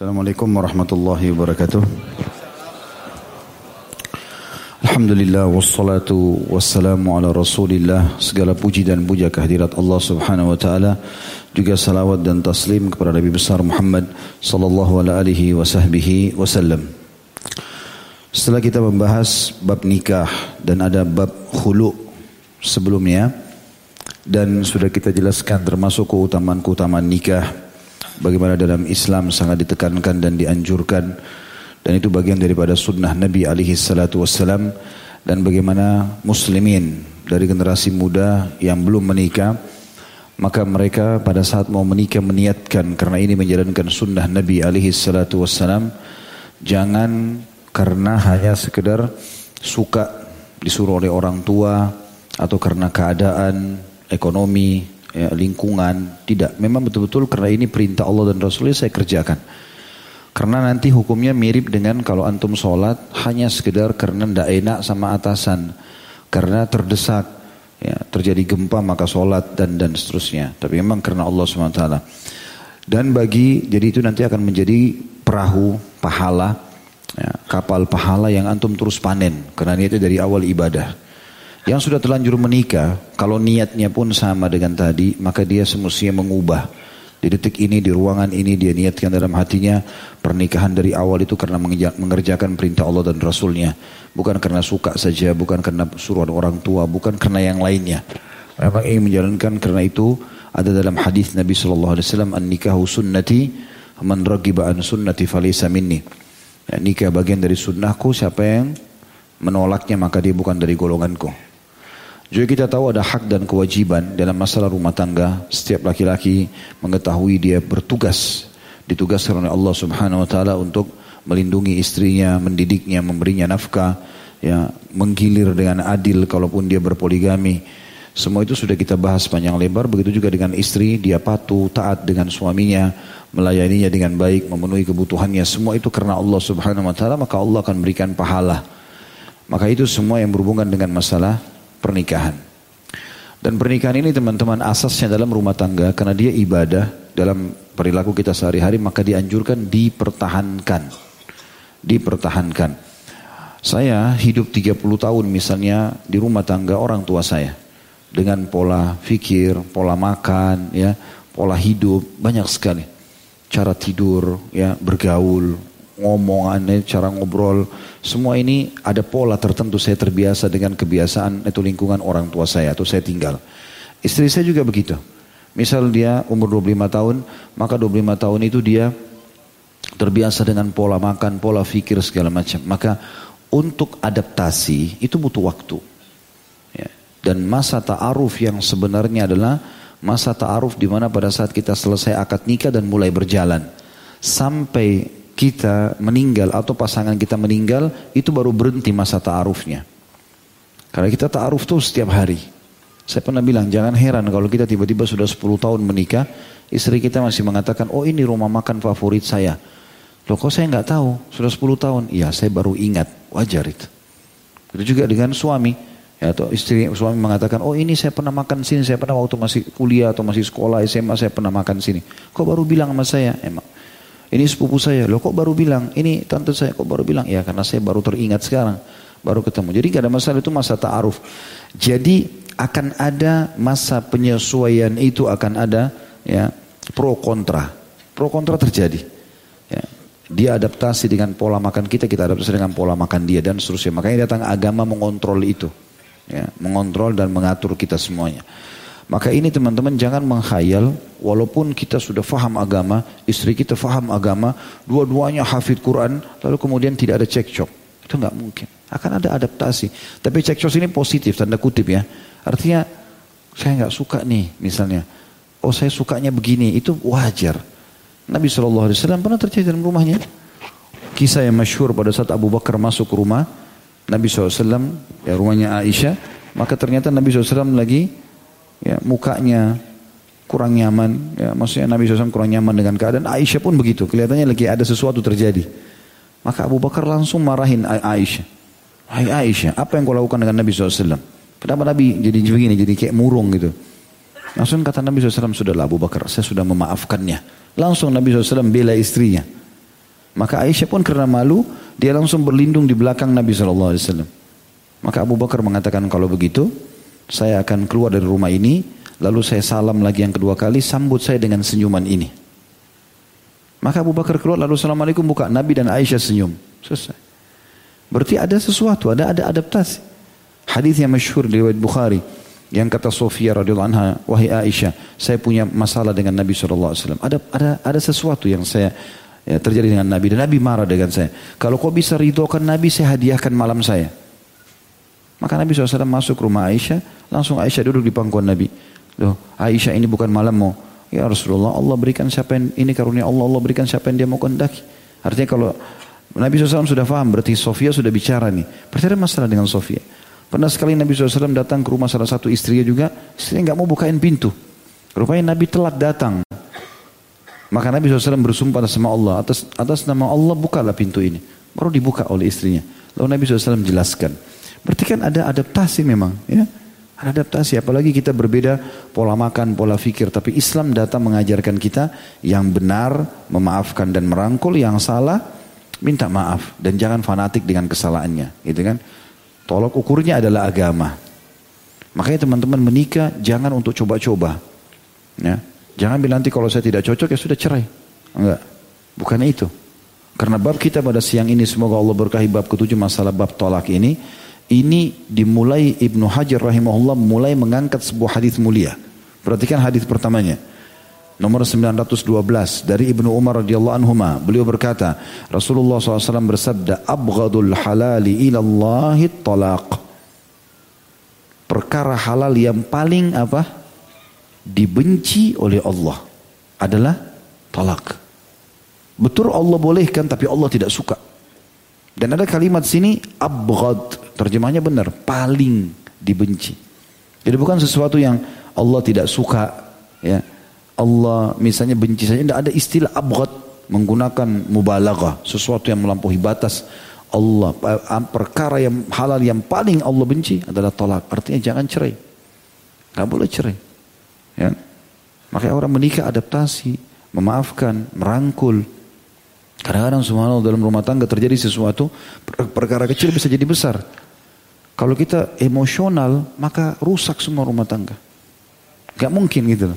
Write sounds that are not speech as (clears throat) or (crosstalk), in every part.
Assalamualaikum warahmatullahi wabarakatuh. Alhamdulillah wassalatu wassalamu ala rasulillah. Segala puji dan puja kehadirat Allah subhanahu wa ta'ala. Juga salawat dan taslim kepada Nabi besar Muhammad Sallallahu alaihi wa sahbihi wasallam. Setelah kita membahas bab nikah Dan ada bab khulu sebelumnya Dan sudah kita jelaskan termasuk keutamaan-keutamaan nikah Bagaimana dalam Islam sangat ditekankan dan dianjurkan. Dan itu bagian daripada sunnah Nabi alaihi salatu wassalam. Dan bagaimana muslimin dari generasi muda yang belum menikah maka mereka pada saat mau menikah meniatkan karena ini menjalankan sunnah Nabi alaihi salatu wassalam. Jangan karena hanya sekedar suka disuruh oleh orang tua atau karena keadaan ekonomi ya, lingkungan tidak memang betul-betul karena ini perintah Allah dan Rasulnya saya kerjakan karena nanti hukumnya mirip dengan kalau antum sholat hanya sekedar karena tidak enak sama atasan. Karena terdesak, ya, terjadi gempa maka sholat dan dan seterusnya. Tapi memang karena Allah SWT. Dan bagi, jadi itu nanti akan menjadi perahu pahala, ya, kapal pahala yang antum terus panen. Karena itu dari awal ibadah. Yang sudah terlanjur menikah, kalau niatnya pun sama dengan tadi, maka dia semestinya mengubah di detik ini, di ruangan ini dia niatkan dalam hatinya pernikahan dari awal itu karena mengerjakan perintah Allah dan Rasulnya. Bukan karena suka saja, bukan karena suruhan orang tua, bukan karena yang lainnya. Memang ingin menjalankan karena itu ada dalam hadis Nabi Shallallahu Alaihi Wasallam an nikahu sunnati man ragiba an sunnati falisa minni. Ya, nikah bagian dari sunnahku siapa yang menolaknya maka dia bukan dari golonganku. Juga kita tahu ada hak dan kewajiban dalam masalah rumah tangga. Setiap laki-laki mengetahui dia bertugas. Ditugaskan oleh Allah subhanahu wa ta'ala untuk melindungi istrinya, mendidiknya, memberinya nafkah. Ya, menggilir dengan adil kalaupun dia berpoligami. Semua itu sudah kita bahas panjang lebar. Begitu juga dengan istri, dia patuh, taat dengan suaminya. Melayaninya dengan baik, memenuhi kebutuhannya. Semua itu karena Allah subhanahu wa ta'ala. Maka Allah akan berikan pahala. Maka itu semua yang berhubungan dengan masalah pernikahan. Dan pernikahan ini teman-teman asasnya dalam rumah tangga karena dia ibadah dalam perilaku kita sehari-hari maka dianjurkan dipertahankan. Dipertahankan. Saya hidup 30 tahun misalnya di rumah tangga orang tua saya. Dengan pola fikir, pola makan, ya, pola hidup, banyak sekali. Cara tidur, ya, bergaul, ngomongannya, cara ngobrol, semua ini ada pola tertentu saya terbiasa dengan kebiasaan itu lingkungan orang tua saya atau saya tinggal. Istri saya juga begitu. Misal dia umur 25 tahun, maka 25 tahun itu dia terbiasa dengan pola makan, pola fikir segala macam. Maka untuk adaptasi itu butuh waktu. Ya. Dan masa ta'aruf yang sebenarnya adalah masa ta'aruf di mana pada saat kita selesai akad nikah dan mulai berjalan. Sampai kita meninggal atau pasangan kita meninggal itu baru berhenti masa ta'arufnya. Karena kita ta'aruf tuh setiap hari. Saya pernah bilang jangan heran kalau kita tiba-tiba sudah 10 tahun menikah, istri kita masih mengatakan, oh ini rumah makan favorit saya. Loh kok saya nggak tahu, sudah 10 tahun. Iya saya baru ingat, wajar itu. Itu juga dengan suami. Ya, atau istri suami mengatakan, oh ini saya pernah makan sini, saya pernah waktu masih kuliah atau masih sekolah SMA saya pernah makan sini. Kok baru bilang sama saya? Emang ini sepupu saya, loh kok baru bilang? Ini tante saya kok baru bilang? Ya karena saya baru teringat sekarang, baru ketemu. Jadi gak ada masalah itu masa ta'aruf. Jadi akan ada masa penyesuaian itu akan ada ya pro kontra. Pro kontra terjadi. Ya. Dia adaptasi dengan pola makan kita, kita adaptasi dengan pola makan dia dan seterusnya. Makanya datang agama mengontrol itu. Ya, mengontrol dan mengatur kita semuanya. Maka ini teman-teman jangan menghayal walaupun kita sudah faham agama, istri kita faham agama, dua-duanya hafid Quran, lalu kemudian tidak ada cekcok. Itu nggak mungkin. Akan ada adaptasi. Tapi cekcok ini positif, tanda kutip ya. Artinya saya nggak suka nih misalnya. Oh saya sukanya begini, itu wajar. Nabi SAW pernah terjadi dalam rumahnya. Kisah yang masyhur pada saat Abu Bakar masuk rumah Nabi SAW, ya rumahnya Aisyah, maka ternyata Nabi SAW lagi ya mukanya kurang nyaman. Ya maksudnya Nabi SAW kurang nyaman dengan keadaan. Aisyah pun begitu. Kelihatannya lagi ada sesuatu terjadi. Maka Abu Bakar langsung marahin Aisyah. Hai Aisyah apa yang kau lakukan dengan Nabi SAW? Kenapa Nabi jadi begini jadi kayak murung gitu? Langsung kata Nabi SAW sudahlah Abu Bakar saya sudah memaafkannya. Langsung Nabi SAW bela istrinya. Maka Aisyah pun karena malu, dia langsung berlindung di belakang Nabi SAW. Maka Abu Bakar mengatakan kalau begitu, saya akan keluar dari rumah ini, lalu saya salam lagi yang kedua kali, sambut saya dengan senyuman ini. Maka Abu Bakar keluar lalu Assalamualaikum buka Nabi dan Aisyah senyum. Selesai. Berarti ada sesuatu, ada ada adaptasi. Hadis yang masyhur di riwayat Bukhari yang kata Sofia radhiyallahu anha, wahai Aisyah, saya punya masalah dengan Nabi SAW. Ada ada ada sesuatu yang saya ya, terjadi dengan Nabi dan Nabi marah dengan saya. Kalau kau bisa ridhokan Nabi, saya hadiahkan malam saya. Maka Nabi SAW masuk rumah Aisyah, langsung Aisyah duduk di pangkuan Nabi. Loh, Aisyah ini bukan malammu. Ya Rasulullah, Allah berikan siapa yang ini karunia Allah, Allah berikan siapa yang dia mau kehendaki. Artinya kalau Nabi SAW sudah paham, berarti Sofia sudah bicara nih. Berarti ada masalah dengan Sofia. Pernah sekali Nabi SAW datang ke rumah salah satu istrinya juga, istrinya nggak mau bukain pintu. Rupanya Nabi telat datang. Maka Nabi SAW bersumpah atas nama Allah, atas, atas nama Allah bukalah pintu ini. Baru dibuka oleh istrinya. Lalu Nabi SAW jelaskan. Berarti kan ada adaptasi memang. ya. Adaptasi apalagi kita berbeda pola makan, pola fikir. Tapi Islam datang mengajarkan kita yang benar memaafkan dan merangkul. Yang salah minta maaf. Dan jangan fanatik dengan kesalahannya gitu kan? Tolok ukurnya adalah agama. Makanya teman-teman menikah jangan untuk coba-coba ya. Jangan bilang nanti kalau saya tidak cocok ya sudah cerai. Enggak. Bukan itu. Karena bab kita pada siang ini semoga Allah berkahi bab ketujuh masalah bab tolak ini ini dimulai Ibnu Hajar rahimahullah mulai mengangkat sebuah hadis mulia. Perhatikan hadis pertamanya. Nomor 912 dari Ibnu Umar radhiyallahu anhu beliau berkata Rasulullah SAW bersabda abghadul halali ilallahi talaq. Perkara halal yang paling apa? Dibenci oleh Allah adalah talak betul Allah bolehkan tapi Allah tidak suka. Dan ada kalimat sini abghad Terjemahnya benar, paling dibenci. Jadi bukan sesuatu yang Allah tidak suka, ya. Allah misalnya benci saja, tidak ada istilah abghad menggunakan mubalaghah, sesuatu yang melampaui batas. Allah eh, perkara yang halal yang paling Allah benci adalah tolak. Artinya jangan cerai. Gak boleh cerai. Ya. Makanya orang menikah adaptasi, memaafkan, merangkul. Kadang-kadang subhanallah dalam rumah tangga terjadi sesuatu, perkara kecil bisa jadi besar. Kalau kita emosional, maka rusak semua rumah tangga. Gak mungkin gitu.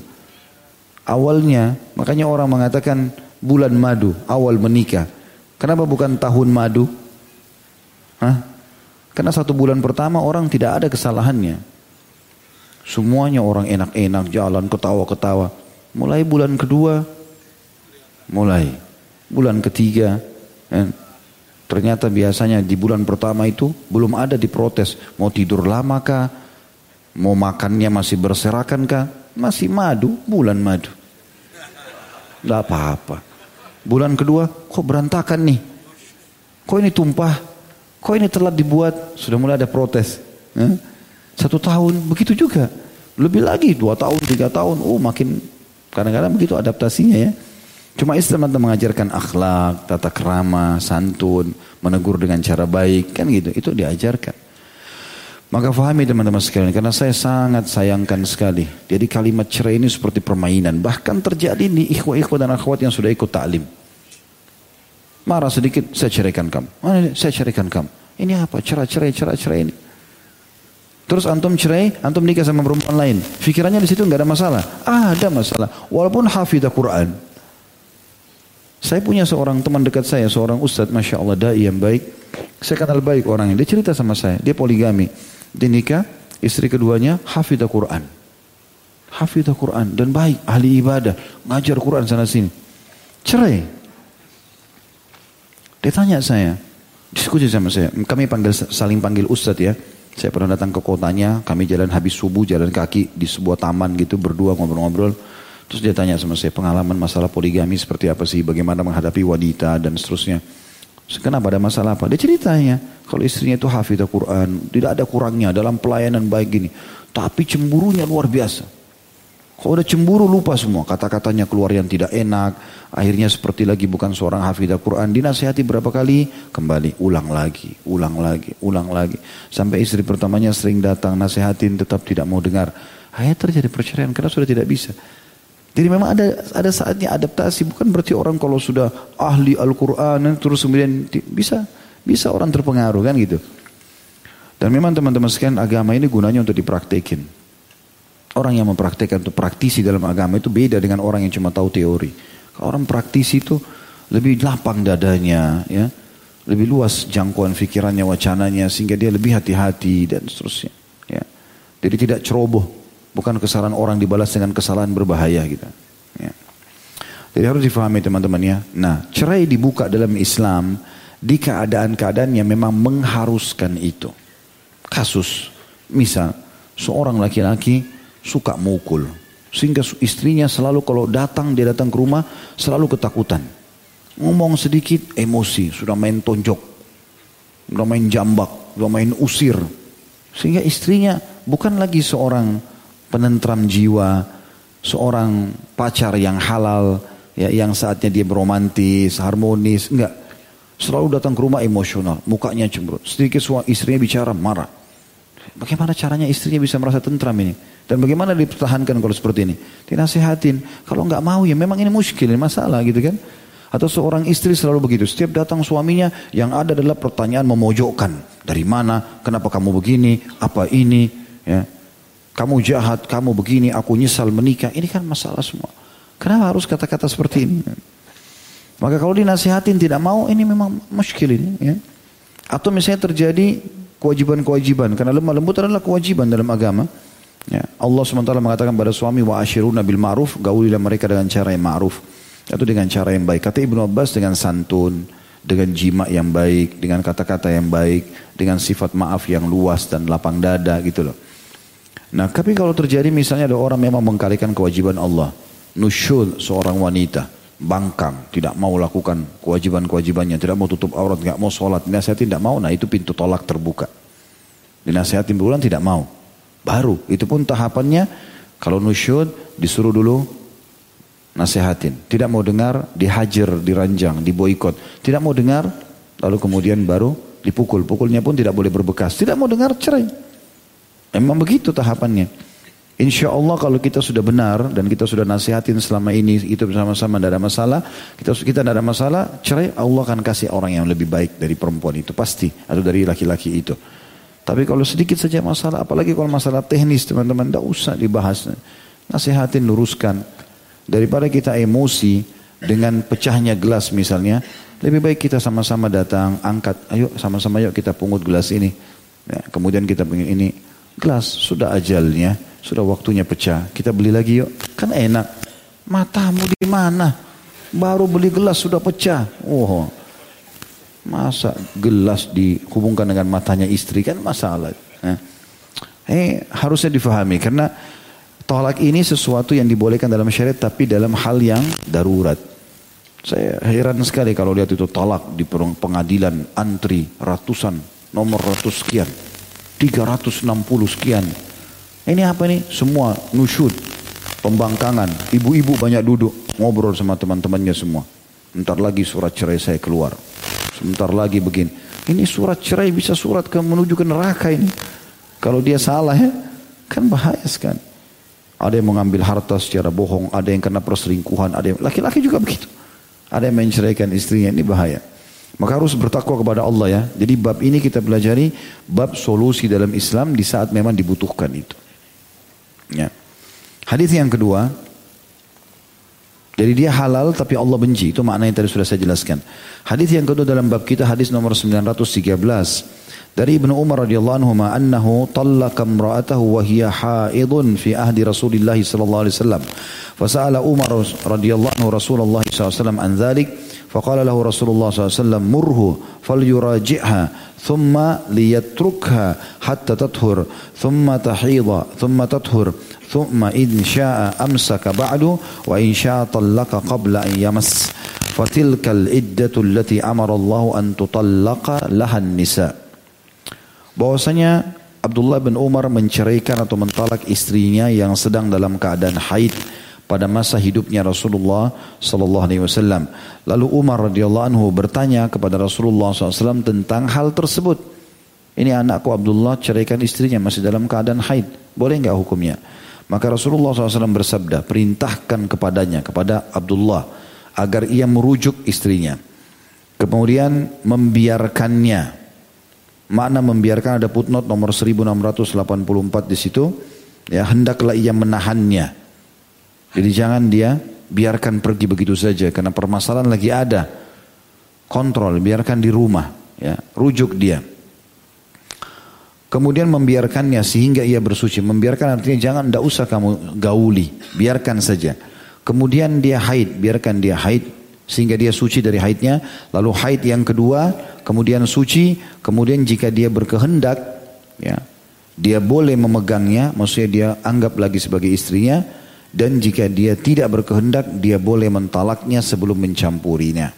Awalnya, makanya orang mengatakan bulan madu, awal menikah. Kenapa bukan tahun madu? Hah? Karena satu bulan pertama orang tidak ada kesalahannya. Semuanya orang enak-enak, jalan ketawa-ketawa. Mulai bulan kedua, mulai. Bulan ketiga, eh, Ternyata biasanya di bulan pertama itu belum ada diprotes. Mau tidur lama kah? Mau makannya masih berserakan kah? Masih madu, bulan madu. Tidak apa-apa. Bulan kedua, kok berantakan nih? Kok ini tumpah? Kok ini telat dibuat? Sudah mulai ada protes. Satu tahun, begitu juga. Lebih lagi, dua tahun, tiga tahun. Oh makin kadang-kadang begitu adaptasinya ya. Cuma Islam ada mengajarkan akhlak, tata kerama, santun, menegur dengan cara baik, kan gitu. Itu diajarkan. Maka fahami teman-teman sekalian, karena saya sangat sayangkan sekali. Jadi kalimat cerai ini seperti permainan. Bahkan terjadi di ikhwah-ikhwah dan akhwat yang sudah ikut ta'lim. Marah sedikit, saya ceraikan kamu. Mana saya ceraikan kamu. Ini apa? Cerai, cerai, cerai, cerai ini. Terus antum cerai, antum nikah sama perempuan lain. Fikirannya di situ nggak ada masalah. Ah, ada masalah. Walaupun hafidah Quran, saya punya seorang teman dekat saya, seorang ustadz, masya Allah, dai yang baik. Saya kenal baik orangnya. Dia cerita sama saya, dia poligami. Dia nikah, istri keduanya hafidah Quran. Hafidah Quran dan baik, ahli ibadah, ngajar Quran sana sini. Cerai. Dia tanya saya, diskusi sama saya. Kami panggil saling panggil ustadz ya. Saya pernah datang ke kotanya, kami jalan habis subuh, jalan kaki di sebuah taman gitu, berdua ngobrol-ngobrol. Terus dia tanya sama saya pengalaman masalah poligami seperti apa sih, bagaimana menghadapi wanita dan seterusnya. Kenapa ada masalah apa? Dia ceritanya, kalau istrinya itu hafidh Quran, tidak ada kurangnya dalam pelayanan baik gini. Tapi cemburunya luar biasa. Kalau udah cemburu lupa semua, kata-katanya keluar yang tidak enak. Akhirnya seperti lagi bukan seorang hafidah Quran. Dinasihati berapa kali? Kembali, ulang lagi, ulang lagi, ulang lagi. Sampai istri pertamanya sering datang, nasihatin tetap tidak mau dengar. Akhirnya terjadi perceraian karena sudah tidak bisa. Jadi memang ada ada saatnya adaptasi bukan berarti orang kalau sudah ahli Al-Qur'an terus kemudian bisa bisa orang terpengaruh kan gitu. Dan memang teman-teman sekalian agama ini gunanya untuk dipraktekin. Orang yang mempraktekkan untuk praktisi dalam agama itu beda dengan orang yang cuma tahu teori. Kalau orang praktisi itu lebih lapang dadanya ya, lebih luas jangkauan pikirannya, wacananya sehingga dia lebih hati-hati dan seterusnya. Ya. Jadi tidak ceroboh Bukan kesalahan orang dibalas dengan kesalahan berbahaya gitu. Ya. Jadi harus difahami teman-teman ya. Nah cerai dibuka dalam Islam di keadaan-keadaan yang memang mengharuskan itu. Kasus, misal seorang laki-laki suka mukul. Sehingga istrinya selalu kalau datang, dia datang ke rumah selalu ketakutan. Ngomong sedikit emosi, sudah main tonjok. Sudah main jambak, sudah main usir. Sehingga istrinya bukan lagi seorang penentram jiwa, seorang pacar yang halal, ya, yang saatnya dia beromantis, harmonis, enggak. Selalu datang ke rumah emosional, mukanya cemberut. Sedikit suami istrinya bicara marah. Bagaimana caranya istrinya bisa merasa tentram ini? Dan bagaimana dipertahankan kalau seperti ini? Dinasehatin. Kalau enggak mau ya memang ini muskil, ini masalah gitu kan. Atau seorang istri selalu begitu. Setiap datang suaminya yang ada adalah pertanyaan memojokkan. Dari mana? Kenapa kamu begini? Apa ini? Ya kamu jahat, kamu begini, aku nyesal menikah. Ini kan masalah semua. Kenapa harus kata-kata seperti ini? Maka kalau dinasihatin tidak mau, ini memang muskil ini. Ya. Atau misalnya terjadi kewajiban-kewajiban. Karena lemah lembut adalah kewajiban dalam agama. Ya. Allah SWT mengatakan pada suami, wa ashiruna bil ma'ruf, gaulilah mereka dengan cara yang ma'ruf. Atau dengan cara yang baik. Kata Ibnu Abbas dengan santun, dengan jima yang baik, dengan kata-kata yang baik, dengan sifat maaf yang luas dan lapang dada gitu loh. Nah, tapi kalau terjadi misalnya ada orang memang mengkalikan kewajiban Allah, nusyul seorang wanita, bangkang, tidak mau lakukan kewajiban-kewajibannya, tidak mau tutup aurat, tidak mau sholat, dinasihatin tidak mau, nah itu pintu tolak terbuka. Dinasihatin bulan tidak mau. Baru, itu pun tahapannya, kalau nusyul disuruh dulu nasihatin. Tidak mau dengar, dihajar, diranjang, diboikot. Tidak mau dengar, lalu kemudian baru dipukul. Pukulnya pun tidak boleh berbekas. Tidak mau dengar, cerai. Memang begitu tahapannya. Insya Allah kalau kita sudah benar dan kita sudah nasihatin selama ini itu bersama-sama tidak ada masalah, kita kita tidak ada masalah, cerai Allah akan kasih orang yang lebih baik dari perempuan itu pasti atau dari laki-laki itu. Tapi kalau sedikit saja masalah, apalagi kalau masalah teknis teman-teman, tidak usah dibahas. Nasihatin, luruskan. Daripada kita emosi dengan pecahnya gelas misalnya, lebih baik kita sama-sama datang, angkat, ayo sama-sama yuk kita pungut gelas ini. Ya, kemudian kita pengen ini, Gelas sudah ajalnya, sudah waktunya pecah. Kita beli lagi yuk. Kan enak. Matamu di mana? Baru beli gelas sudah pecah. Oh, masa gelas dihubungkan dengan matanya istri kan masalah. Eh, eh harusnya difahami karena tolak ini sesuatu yang dibolehkan dalam syariat tapi dalam hal yang darurat. Saya heran sekali kalau lihat itu tolak di pengadilan antri ratusan nomor ratus sekian. 360 sekian. Ini apa nih? Semua nusyud, pembangkangan. Ibu-ibu banyak duduk, ngobrol sama teman-temannya semua. Bentar lagi surat cerai saya keluar. Sebentar lagi begini. Ini surat cerai bisa surat ke menuju ke neraka ini. Kalau dia salah ya, kan bahaya sekali. Ada yang mengambil harta secara bohong, ada yang kena perselingkuhan, ada yang laki-laki juga begitu. Ada yang menceraikan istrinya, ini bahaya. Maka harus bertakwa kepada Allah ya. Jadi bab ini kita pelajari bab solusi dalam Islam di saat memang dibutuhkan itu. Ya. Hadis yang kedua, jadi dia halal tapi Allah benci. Itu makna yang tadi sudah saya jelaskan. Hadis yang kedua dalam bab kita hadis nomor 913 dari Ibnu Umar radhiyallahu anhu annahu tallaqa imra'atahu wa hiya haidun fi ahdi Rasulillah sallallahu alaihi wasallam. Fasala Umar radhiyallahu anhu Rasulullah sallallahu alaihi wasallam an dzalik فقال له رسول الله صلى الله عليه وسلم مره فليراجعها ثم ليتركها حتى thumma ثم thumma ثم thumma ثم إن شاء أمسك wa وإن شاء طلق قبل أن يمس فتلك iddatu التي أمر الله أن تطلق لها النساء. Bahwasanya Abdullah bin Umar menceraikan atau mentalak istrinya yang sedang dalam keadaan haid pada masa hidupnya Rasulullah sallallahu alaihi wasallam. Lalu Umar radhiyallahu anhu bertanya kepada Rasulullah SAW tentang hal tersebut. Ini anakku Abdullah ceraikan istrinya masih dalam keadaan haid. Boleh enggak hukumnya? Maka Rasulullah SAW bersabda, perintahkan kepadanya, kepada Abdullah, agar ia merujuk istrinya. Kemudian membiarkannya. Makna membiarkan ada footnote nomor 1684 di situ. Ya, hendaklah ia menahannya. Jadi jangan dia biarkan pergi begitu saja karena permasalahan lagi ada. Kontrol, biarkan di rumah, ya, rujuk dia. Kemudian membiarkannya sehingga ia bersuci. Membiarkan artinya jangan, tidak usah kamu gauli. Biarkan saja. Kemudian dia haid, biarkan dia haid. Sehingga dia suci dari haidnya. Lalu haid yang kedua, kemudian suci. Kemudian jika dia berkehendak, ya, dia boleh memegangnya. Maksudnya dia anggap lagi sebagai istrinya. Dan jika dia tidak berkehendak, dia boleh mentalaknya sebelum mencampurinya.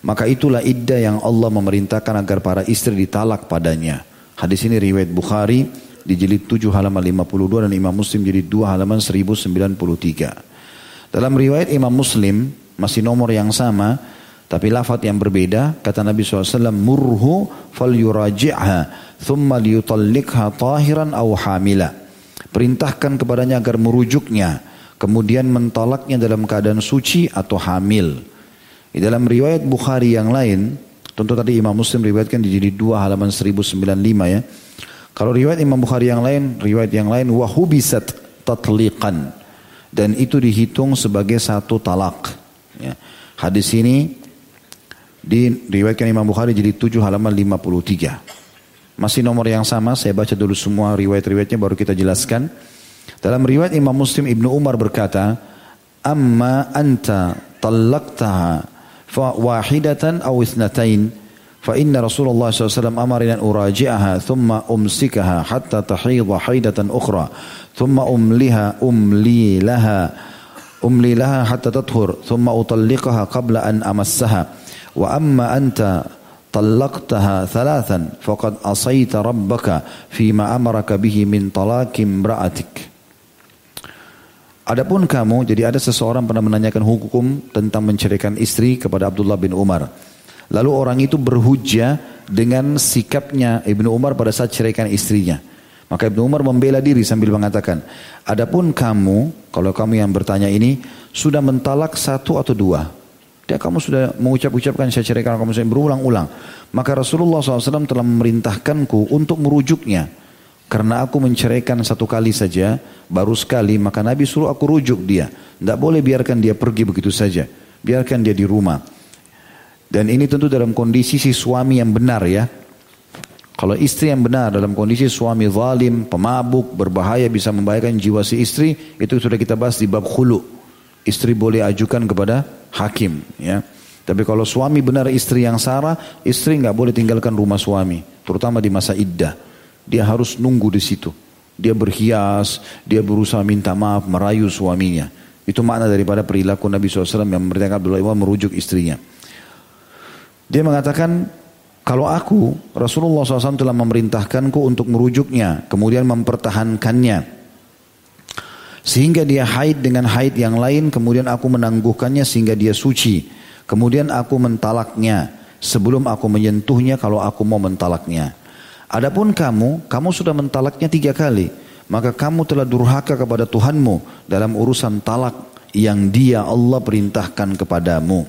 Maka itulah iddah yang Allah memerintahkan agar para istri ditalak padanya. Hadis ini riwayat Bukhari di jilid 7 halaman 52 dan Imam Muslim jilid 2 halaman 1093. Dalam riwayat Imam Muslim masih nomor yang sama tapi lafaz yang berbeda kata Nabi SAW murhu fal yuraji'ha thumma liyutallikha tahiran aw hamila. Perintahkan kepadanya agar merujuknya kemudian mentolaknya dalam keadaan suci atau hamil. Di dalam riwayat Bukhari yang lain Tentu tadi Imam Muslim riwayatkan di jilid 2 halaman 1095 ya. Kalau riwayat Imam Bukhari yang lain, riwayat yang lain wahubisat tatliqan dan itu dihitung sebagai satu talak. Ya. Hadis ini diriwayatkan Imam Bukhari jilid 7 halaman 53. Masih nomor yang sama, saya baca dulu semua riwayat-riwayatnya baru kita jelaskan. Dalam riwayat Imam Muslim Ibnu Umar berkata, "Amma anta talaqtaha فواحدة أو اثنتين فإن رسول الله صلى الله عليه وسلم أمرني أن أراجعها ثم أمسكها حتى تحيض حيدة أخرى ثم أملها أملي لها أملي لها حتى تطهر ثم أطلقها قبل أن أمسها وأما أنت طلقتها ثلاثا فقد أصيت ربك فيما أمرك به من طلاق امرأتك Adapun kamu, jadi ada seseorang pernah menanyakan hukum tentang menceraikan istri kepada Abdullah bin Umar. Lalu orang itu berhujjah dengan sikapnya Ibnu Umar pada saat ceraikan istrinya. Maka Ibnu Umar membela diri sambil mengatakan, Adapun kamu, kalau kamu yang bertanya ini, sudah mentalak satu atau dua. Dia kamu sudah mengucap-ucapkan saya ceraikan kamu saya berulang-ulang. Maka Rasulullah SAW telah memerintahkanku untuk merujuknya. Karena aku menceraikan satu kali saja, baru sekali, maka Nabi suruh aku rujuk dia. Tidak boleh biarkan dia pergi begitu saja. Biarkan dia di rumah. Dan ini tentu dalam kondisi si suami yang benar ya. Kalau istri yang benar dalam kondisi suami zalim, pemabuk, berbahaya bisa membahayakan jiwa si istri, itu sudah kita bahas di bab khulu. Istri boleh ajukan kepada hakim ya. Tapi kalau suami benar istri yang sarah, istri nggak boleh tinggalkan rumah suami, terutama di masa iddah. Dia harus nunggu di situ. Dia berhias, dia berusaha minta maaf, merayu suaminya. Itu makna daripada perilaku Nabi SAW yang memerintahkan Abdullah ibn merujuk istrinya. Dia mengatakan, kalau aku, Rasulullah SAW telah memerintahkanku untuk merujuknya, kemudian mempertahankannya. Sehingga dia haid dengan haid yang lain, kemudian aku menangguhkannya sehingga dia suci. Kemudian aku mentalaknya, sebelum aku menyentuhnya kalau aku mau mentalaknya. Adapun kamu, kamu sudah mentalaknya tiga kali. Maka kamu telah durhaka kepada Tuhanmu dalam urusan talak yang dia Allah perintahkan kepadamu.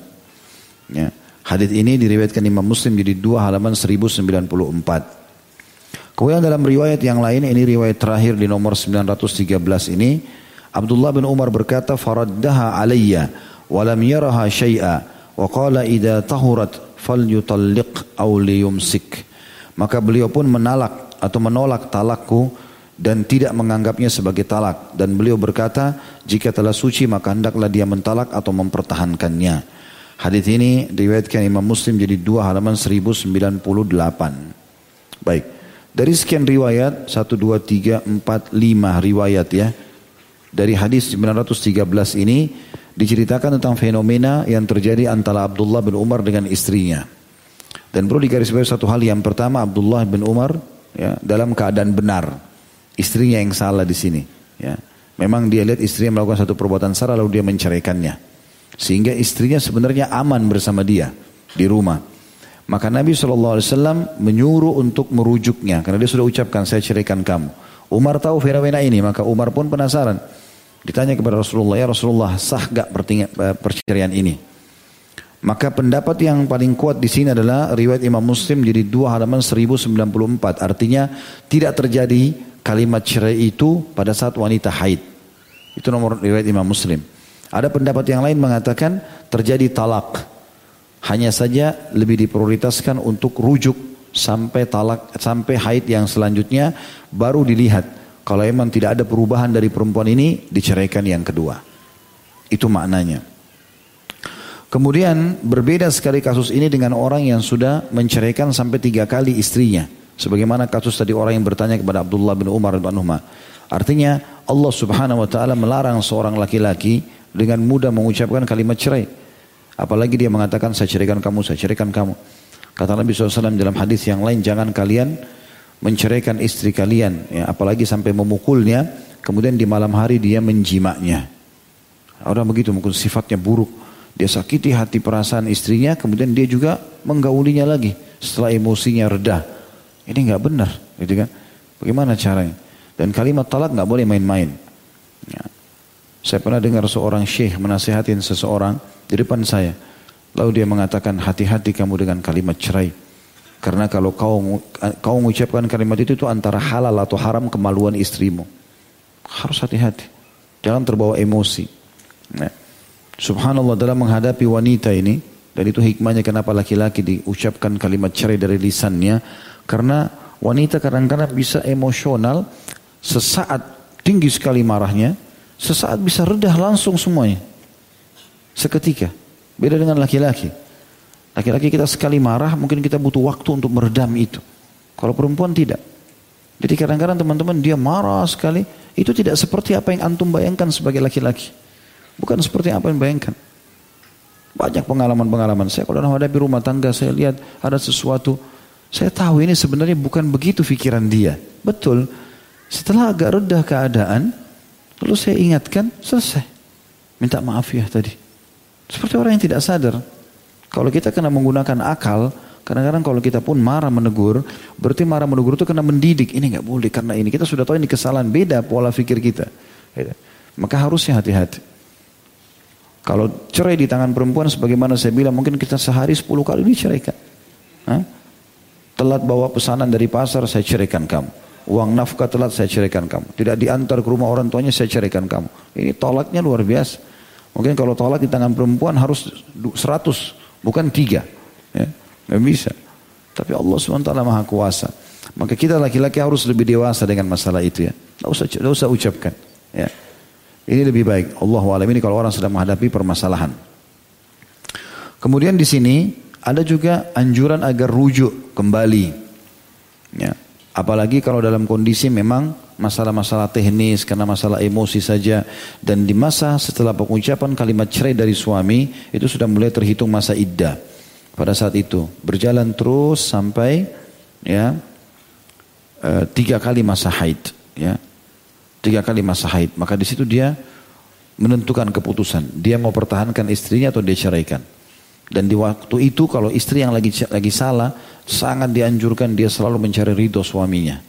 Ya. Ini diriwayatkan Imam Muslim jadi dua halaman 1094. Kemudian dalam riwayat yang lain, ini riwayat terakhir di nomor 913 ini, Abdullah bin Umar berkata, Faraddaha alayya, walam yaraha syai'a, wa qala idha tahurat fal yutalliq aw liyumsik. Maka beliau pun menalak atau menolak talakku dan tidak menganggapnya sebagai talak. Dan beliau berkata, jika telah suci maka hendaklah dia mentalak atau mempertahankannya. Hadis ini diriwayatkan Imam Muslim jadi dua halaman 1098. Baik. Dari sekian riwayat, 1, 2, 3, 4, 5 riwayat ya. Dari hadis 913 ini diceritakan tentang fenomena yang terjadi antara Abdullah bin Umar dengan istrinya. Dan perlu digarisbawahi satu hal yang pertama Abdullah bin Umar ya, dalam keadaan benar. Istrinya yang salah di sini. Ya. Memang dia lihat istrinya melakukan satu perbuatan salah lalu dia menceraikannya. Sehingga istrinya sebenarnya aman bersama dia di rumah. Maka Nabi SAW menyuruh untuk merujuknya. Karena dia sudah ucapkan saya ceraikan kamu. Umar tahu fenomena ini, maka Umar pun penasaran. Ditanya kepada Rasulullah, ya Rasulullah sah gak eh, perceraian ini? Maka pendapat yang paling kuat di sini adalah riwayat Imam Muslim jadi dua halaman 1094. Artinya tidak terjadi kalimat cerai itu pada saat wanita haid. Itu nomor riwayat Imam Muslim. Ada pendapat yang lain mengatakan terjadi talak. Hanya saja lebih diprioritaskan untuk rujuk sampai talak sampai haid yang selanjutnya baru dilihat kalau memang tidak ada perubahan dari perempuan ini diceraikan yang kedua. Itu maknanya. Kemudian berbeda sekali kasus ini dengan orang yang sudah menceraikan sampai tiga kali istrinya. Sebagaimana kasus tadi orang yang bertanya kepada Abdullah bin Umar bin Umar. Artinya Allah subhanahu wa ta'ala melarang seorang laki-laki dengan mudah mengucapkan kalimat cerai. Apalagi dia mengatakan saya ceraikan kamu, saya ceraikan kamu. Kata Nabi SAW dalam hadis yang lain, jangan kalian menceraikan istri kalian, ya, apalagi sampai memukulnya, kemudian di malam hari dia menjimaknya. Orang begitu mungkin sifatnya buruk, dia sakiti hati perasaan istrinya, kemudian dia juga menggaulinya lagi setelah emosinya reda. Ini nggak benar, gitu kan? Bagaimana caranya? Dan kalimat talak nggak boleh main-main. Ya. Saya pernah dengar seorang syekh menasihatin seseorang di depan saya. Lalu dia mengatakan hati-hati kamu dengan kalimat cerai. Karena kalau kau kau mengucapkan kalimat itu itu antara halal atau haram kemaluan istrimu. Harus hati-hati. Jangan terbawa emosi. Nah, Subhanallah dalam menghadapi wanita ini dan itu hikmahnya kenapa laki-laki diucapkan kalimat cerai dari lisannya karena wanita kadang-kadang bisa emosional sesaat tinggi sekali marahnya sesaat bisa redah langsung semuanya seketika Beda dengan laki-laki. Laki-laki kita sekali marah mungkin kita butuh waktu untuk meredam itu. Kalau perempuan tidak. Jadi kadang-kadang teman-teman dia marah sekali. Itu tidak seperti apa yang antum bayangkan sebagai laki-laki. Bukan seperti apa yang bayangkan. Banyak pengalaman-pengalaman. Saya kalau menghadapi rumah tangga saya lihat ada sesuatu. Saya tahu ini sebenarnya bukan begitu pikiran dia. Betul. Setelah agak reda keadaan. Lalu saya ingatkan selesai. Minta maaf ya tadi. Seperti orang yang tidak sadar. Kalau kita kena menggunakan akal, kadang-kadang kalau kita pun marah menegur, berarti marah menegur itu kena mendidik. Ini nggak boleh karena ini. Kita sudah tahu ini kesalahan, beda pola pikir kita. Maka harusnya hati-hati. Kalau cerai di tangan perempuan sebagaimana saya bilang mungkin kita sehari 10 kali diceraikan. Hah? Telat bawa pesanan dari pasar saya ceraikan kamu. Uang nafkah telat saya ceraikan kamu. Tidak diantar ke rumah orang tuanya saya ceraikan kamu. Ini tolaknya luar biasa. Mungkin kalau tolak di tangan perempuan harus 100, bukan tiga. Ya, nggak bisa. Tapi Allah SWT maha kuasa. Maka kita laki-laki harus lebih dewasa dengan masalah itu ya. Tidak usah, usah ucapkan. Ya. Ini lebih baik. Allah alam ini kalau orang sedang menghadapi permasalahan. Kemudian di sini ada juga anjuran agar rujuk kembali. Ya. Apalagi kalau dalam kondisi memang masalah-masalah teknis karena masalah emosi saja dan di masa setelah pengucapan kalimat cerai dari suami itu sudah mulai terhitung masa iddah pada saat itu berjalan terus sampai ya e, tiga kali masa haid ya tiga kali masa haid maka di situ dia menentukan keputusan dia mau pertahankan istrinya atau dia ceraikan dan di waktu itu kalau istri yang lagi lagi salah, sangat dianjurkan dia selalu mencari ridho suaminya.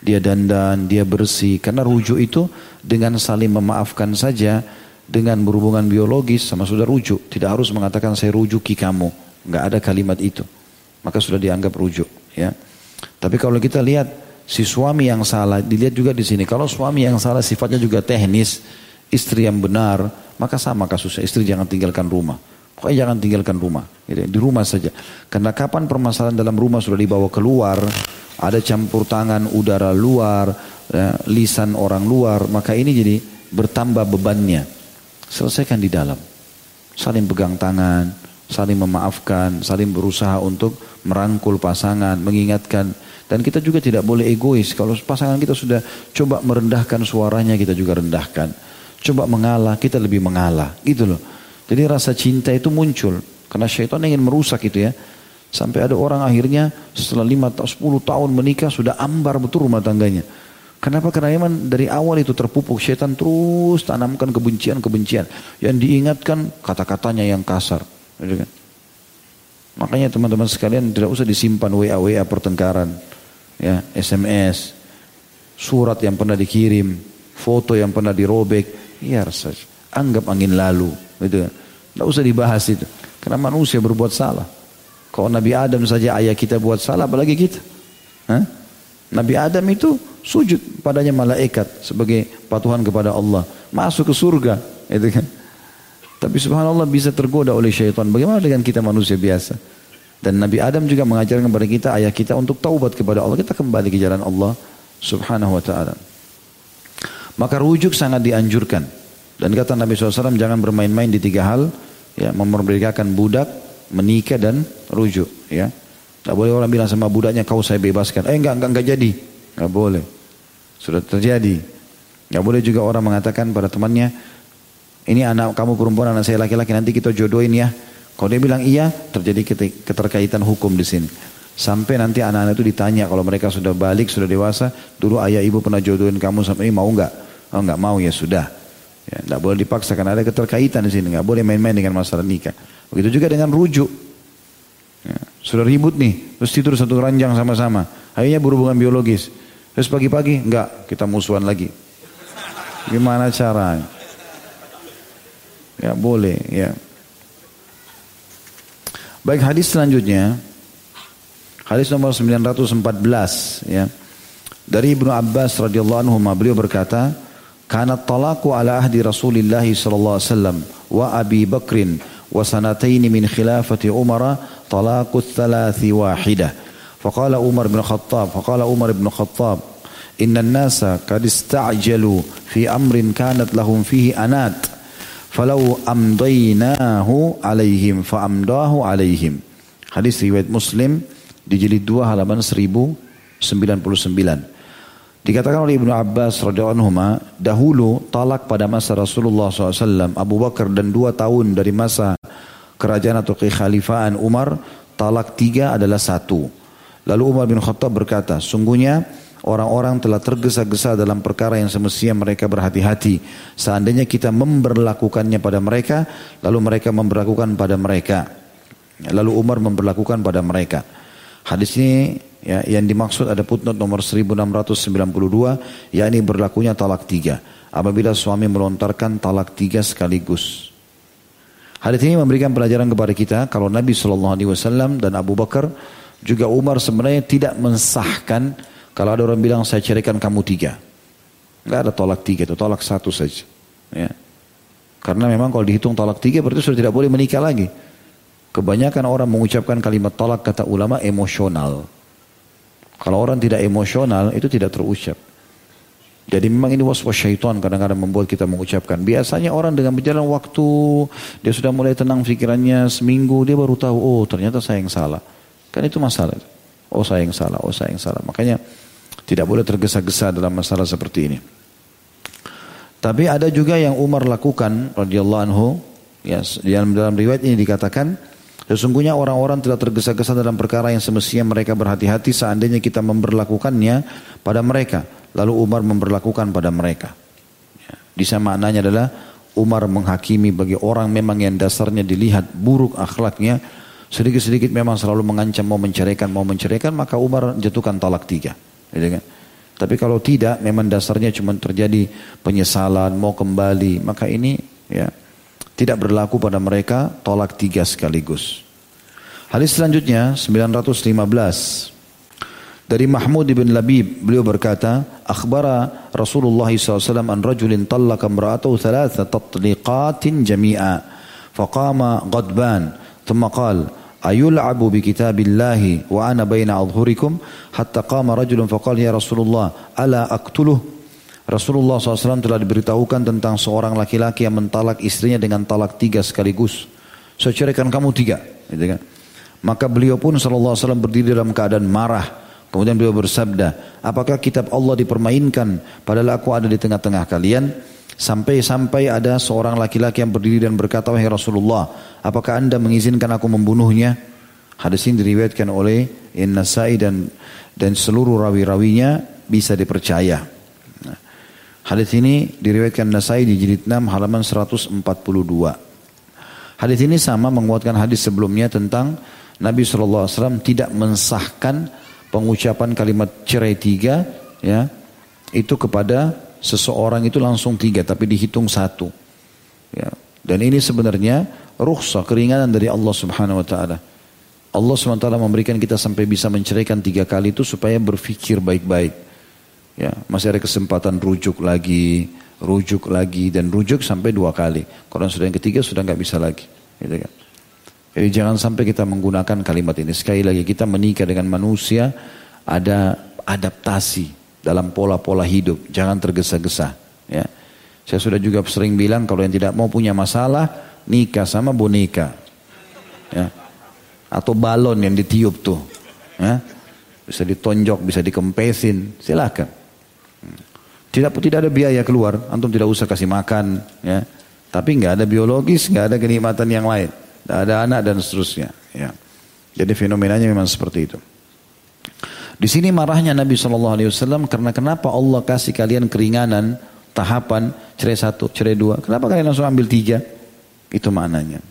Dia dandan, dia bersih. Karena rujuk itu dengan saling memaafkan saja, dengan berhubungan biologis sama sudah rujuk. Tidak harus mengatakan saya rujuki kamu. Nggak ada kalimat itu. Maka sudah dianggap rujuk. Ya. Tapi kalau kita lihat si suami yang salah, dilihat juga di sini. Kalau suami yang salah sifatnya juga teknis, istri yang benar, maka sama kasusnya. Istri jangan tinggalkan rumah. Pokoknya jangan tinggalkan rumah. Gitu, di rumah saja. Karena kapan permasalahan dalam rumah sudah dibawa keluar, ada campur tangan udara luar, ya, lisan orang luar, maka ini jadi bertambah bebannya. Selesaikan di dalam. Saling pegang tangan, saling memaafkan, saling berusaha untuk merangkul pasangan, mengingatkan. Dan kita juga tidak boleh egois. Kalau pasangan kita sudah coba merendahkan suaranya, kita juga rendahkan. Coba mengalah, kita lebih mengalah. Gitu loh. Jadi rasa cinta itu muncul. Karena syaitan ingin merusak itu ya. Sampai ada orang akhirnya setelah 5 atau 10 tahun menikah sudah ambar betul rumah tangganya. Kenapa? Karena memang dari awal itu terpupuk syaitan terus tanamkan kebencian-kebencian. Yang diingatkan kata-katanya yang kasar. Gitu kan? Makanya teman-teman sekalian tidak usah disimpan WA-WA pertengkaran. Ya, SMS. surat yang pernah dikirim, foto yang pernah dirobek, biar saja. Anggap angin lalu. Gitu. Tidak usah dibahas itu. Karena manusia berbuat salah. Kalau Nabi Adam saja ayah kita buat salah, apalagi kita. Hah? Nabi Adam itu sujud padanya malaikat sebagai patuhan kepada Allah. Masuk ke surga. Itu kan. Tapi subhanallah bisa tergoda oleh syaitan. Bagaimana dengan kita manusia biasa? Dan Nabi Adam juga mengajarkan kepada kita, ayah kita untuk taubat kepada Allah. Kita kembali ke jalan Allah subhanahu wa ta'ala. Maka rujuk sangat dianjurkan. Dan kata Nabi SAW, jangan bermain-main di tiga hal. Ya, memerdekakan budak, menikah dan rujuk. Ya. Tidak boleh orang bilang sama budaknya, kau saya bebaskan. Eh enggak, enggak, enggak jadi. Enggak boleh. Sudah terjadi. Enggak boleh juga orang mengatakan pada temannya, ini anak kamu perempuan, anak saya laki-laki, nanti kita jodohin ya. Kalau dia bilang iya, terjadi keterkaitan hukum di sini. Sampai nanti anak-anak itu ditanya kalau mereka sudah balik, sudah dewasa, dulu ayah ibu pernah jodohin kamu sampai ini mau enggak? Oh enggak mau ya sudah. Ya, enggak boleh dipaksa karena ada keterkaitan di sini, enggak boleh main-main dengan masalah nikah. Begitu juga dengan rujuk. Ya, sudah ribut nih, terus tidur satu ranjang sama-sama. Akhirnya berhubungan biologis. Terus pagi-pagi, enggak, kita musuhan lagi. Gimana caranya? Ya boleh, ya. Baik hadis selanjutnya. Hadis nomor 914 ya. Dari Ibnu Abbas radhiyallahu anhu beliau berkata, "Kana talaqu ala ahdi Rasulillah sallallahu alaihi wasallam wa Abi Bakrin wa sanatayn min khilafati Umar talaqu thalathi wahidah." فقال عمر بن الخطاب فقال عمر بن الخطاب إن الناس قد استعجلوا في أمر كانت لهم فيه أنات falau amdainahu alaihim fa amdahu alaihim. Hadis riwayat Muslim di jilid 2 halaman 1099. Dikatakan oleh Ibnu Abbas radhiyallahu anhu dahulu talak pada masa Rasulullah SAW Abu Bakar dan dua tahun dari masa kerajaan atau kekhalifaan Umar talak tiga adalah satu. Lalu Umar bin Khattab berkata, sungguhnya Orang-orang telah tergesa-gesa dalam perkara yang semestinya mereka berhati-hati. Seandainya kita memberlakukannya pada mereka, lalu mereka memberlakukan pada mereka. Lalu Umar memberlakukan pada mereka. Hadis ini ya, yang dimaksud ada putnot nomor 1692, yakni berlakunya talak tiga. Apabila suami melontarkan talak tiga sekaligus. Hadis ini memberikan pelajaran kepada kita kalau Nabi Shallallahu Alaihi Wasallam dan Abu Bakar juga Umar sebenarnya tidak mensahkan kalau ada orang bilang saya ceraikan kamu tiga. Enggak ada tolak tiga itu, tolak satu saja. Ya. Karena memang kalau dihitung tolak tiga berarti sudah tidak boleh menikah lagi. Kebanyakan orang mengucapkan kalimat tolak kata ulama emosional. Kalau orang tidak emosional itu tidak terucap. Jadi memang ini waswas syaitan kadang-kadang membuat kita mengucapkan. Biasanya orang dengan berjalan waktu, dia sudah mulai tenang pikirannya seminggu, dia baru tahu, oh ternyata saya yang salah. Kan itu masalah. Oh saya yang salah, oh saya yang salah. Makanya tidak boleh tergesa-gesa dalam masalah seperti ini. Tapi ada juga yang Umar lakukan radhiyallahu anhu ya dalam dalam riwayat ini dikatakan sesungguhnya orang-orang telah tergesa-gesa dalam perkara yang semestinya mereka berhati-hati seandainya kita memperlakukannya pada mereka lalu Umar memperlakukan pada mereka. Ya, di sana maknanya adalah Umar menghakimi bagi orang memang yang dasarnya dilihat buruk akhlaknya sedikit-sedikit memang selalu mengancam mau menceraikan, mau menceraikan, maka Umar jatuhkan talak tiga. Gitu kan? Tapi kalau tidak, memang dasarnya cuma terjadi penyesalan, mau kembali, maka ini ya tidak berlaku pada mereka tolak tiga sekaligus. Hadis selanjutnya 915 dari Mahmud bin Labib beliau berkata akhbara Rasulullah SAW an rajulin tallaka imra'atahu thalatha tatliqatin jami'a faqama ghadban thumma qala ayul'abu bi kitabillahi wa ana baina adhurikum hatta qama rajulun faqala ya Rasulullah ala aqtuluh Rasulullah SAW telah diberitahukan tentang seorang laki-laki yang mentalak istrinya dengan talak tiga sekaligus. Saya ceraikan kamu tiga. Gitu kan. Maka beliau pun SAW berdiri dalam keadaan marah. Kemudian beliau bersabda, apakah kitab Allah dipermainkan padahal aku ada di tengah-tengah kalian? Sampai-sampai ada seorang laki-laki yang berdiri dan berkata, Wahai Rasulullah, apakah anda mengizinkan aku membunuhnya? Hadis ini diriwayatkan oleh In Nasai dan dan seluruh rawi-rawinya bisa dipercaya. Hadis ini diriwayatkan Nasai di jilid 6 halaman 142. Hadis ini sama menguatkan hadis sebelumnya tentang Nabi SAW tidak mensahkan pengucapan kalimat cerai tiga ya itu kepada seseorang itu langsung tiga tapi dihitung satu. Ya. Dan ini sebenarnya rukhsah keringanan dari Allah Subhanahu wa taala. Allah SWT memberikan kita sampai bisa menceraikan tiga kali itu supaya berpikir baik-baik. Ya, masih ada kesempatan rujuk lagi, rujuk lagi dan rujuk sampai dua kali. Kalau sudah yang ketiga sudah nggak bisa lagi. Gitu kan. Jadi jangan sampai kita menggunakan kalimat ini. Sekali lagi kita menikah dengan manusia ada adaptasi dalam pola-pola hidup. Jangan tergesa-gesa. Ya. Saya sudah juga sering bilang kalau yang tidak mau punya masalah nikah sama boneka. Ya. Atau balon yang ditiup tuh. Ya. Bisa ditonjok, bisa dikempesin. Silakan. Tidak tidak ada biaya keluar, antum tidak usah kasih makan, ya. Tapi nggak ada biologis, nggak ada kenikmatan yang lain, tidak ada anak dan seterusnya. Ya. Jadi fenomenanya memang seperti itu. Di sini marahnya Nabi Shallallahu Alaihi Wasallam karena kenapa Allah kasih kalian keringanan tahapan cerai satu, cerai dua. Kenapa kalian langsung ambil tiga? Itu maknanya.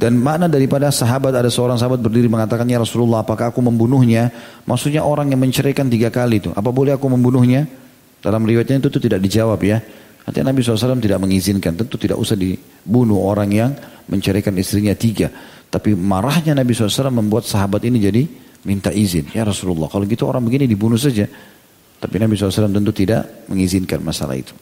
Dan makna daripada sahabat ada seorang sahabat berdiri mengatakan ya Rasulullah apakah aku membunuhnya? Maksudnya orang yang menceraikan tiga kali itu. Apa boleh aku membunuhnya? Dalam riwayatnya itu, itu tidak dijawab ya. Artinya Nabi SAW tidak mengizinkan. Tentu tidak usah dibunuh orang yang menceraikan istrinya tiga. Tapi marahnya Nabi SAW membuat sahabat ini jadi minta izin. Ya Rasulullah, kalau gitu orang begini dibunuh saja. Tapi Nabi SAW tentu tidak mengizinkan masalah itu.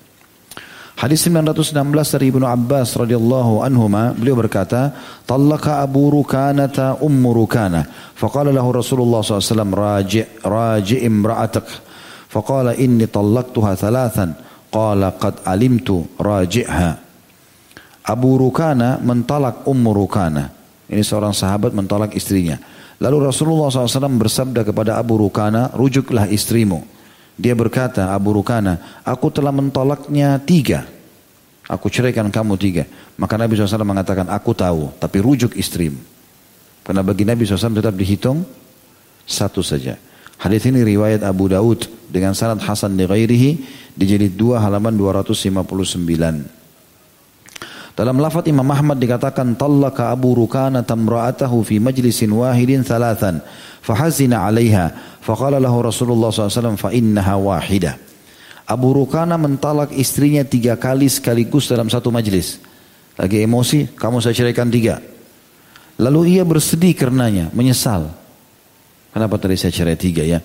Hadis 916 dari Ibnu Abbas radhiyallahu anhuma beliau berkata, "Talaqa Abu Rukanata Ummu Rukana." Faqala lahu Rasulullah SAW, "Raji' raji' imra'atak." Faqala inni talaqtuha thalathan. Qala qad alimtu raji'ha. Abu Rukana mentalak Ummu Rukana. Ini seorang sahabat mentalak istrinya. Lalu Rasulullah SAW bersabda kepada Abu Rukana, rujuklah istrimu. Dia berkata, Abu Rukana, aku telah mentolaknya tiga. Aku ceraikan kamu tiga. Maka Nabi SAW mengatakan, aku tahu, tapi rujuk istrimu. Karena bagi Nabi SAW tetap dihitung satu saja. Hadis ini riwayat Abu Daud dengan sanad Hasan di ghairihi di jilid 2 halaman 259. Dalam lafaz Imam Ahmad dikatakan tallaka Abu Rukana tamra'atahu fi majlisin wahidin thalathan fahazina 'alaiha faqala lahu Rasulullah SAW fa innaha wahidah. Abu Rukana mentalak istrinya tiga kali sekaligus dalam satu majlis. Lagi emosi, kamu saya ceraikan tiga. Lalu ia bersedih karenanya, menyesal. Kenapa tadi saya cerai tiga ya?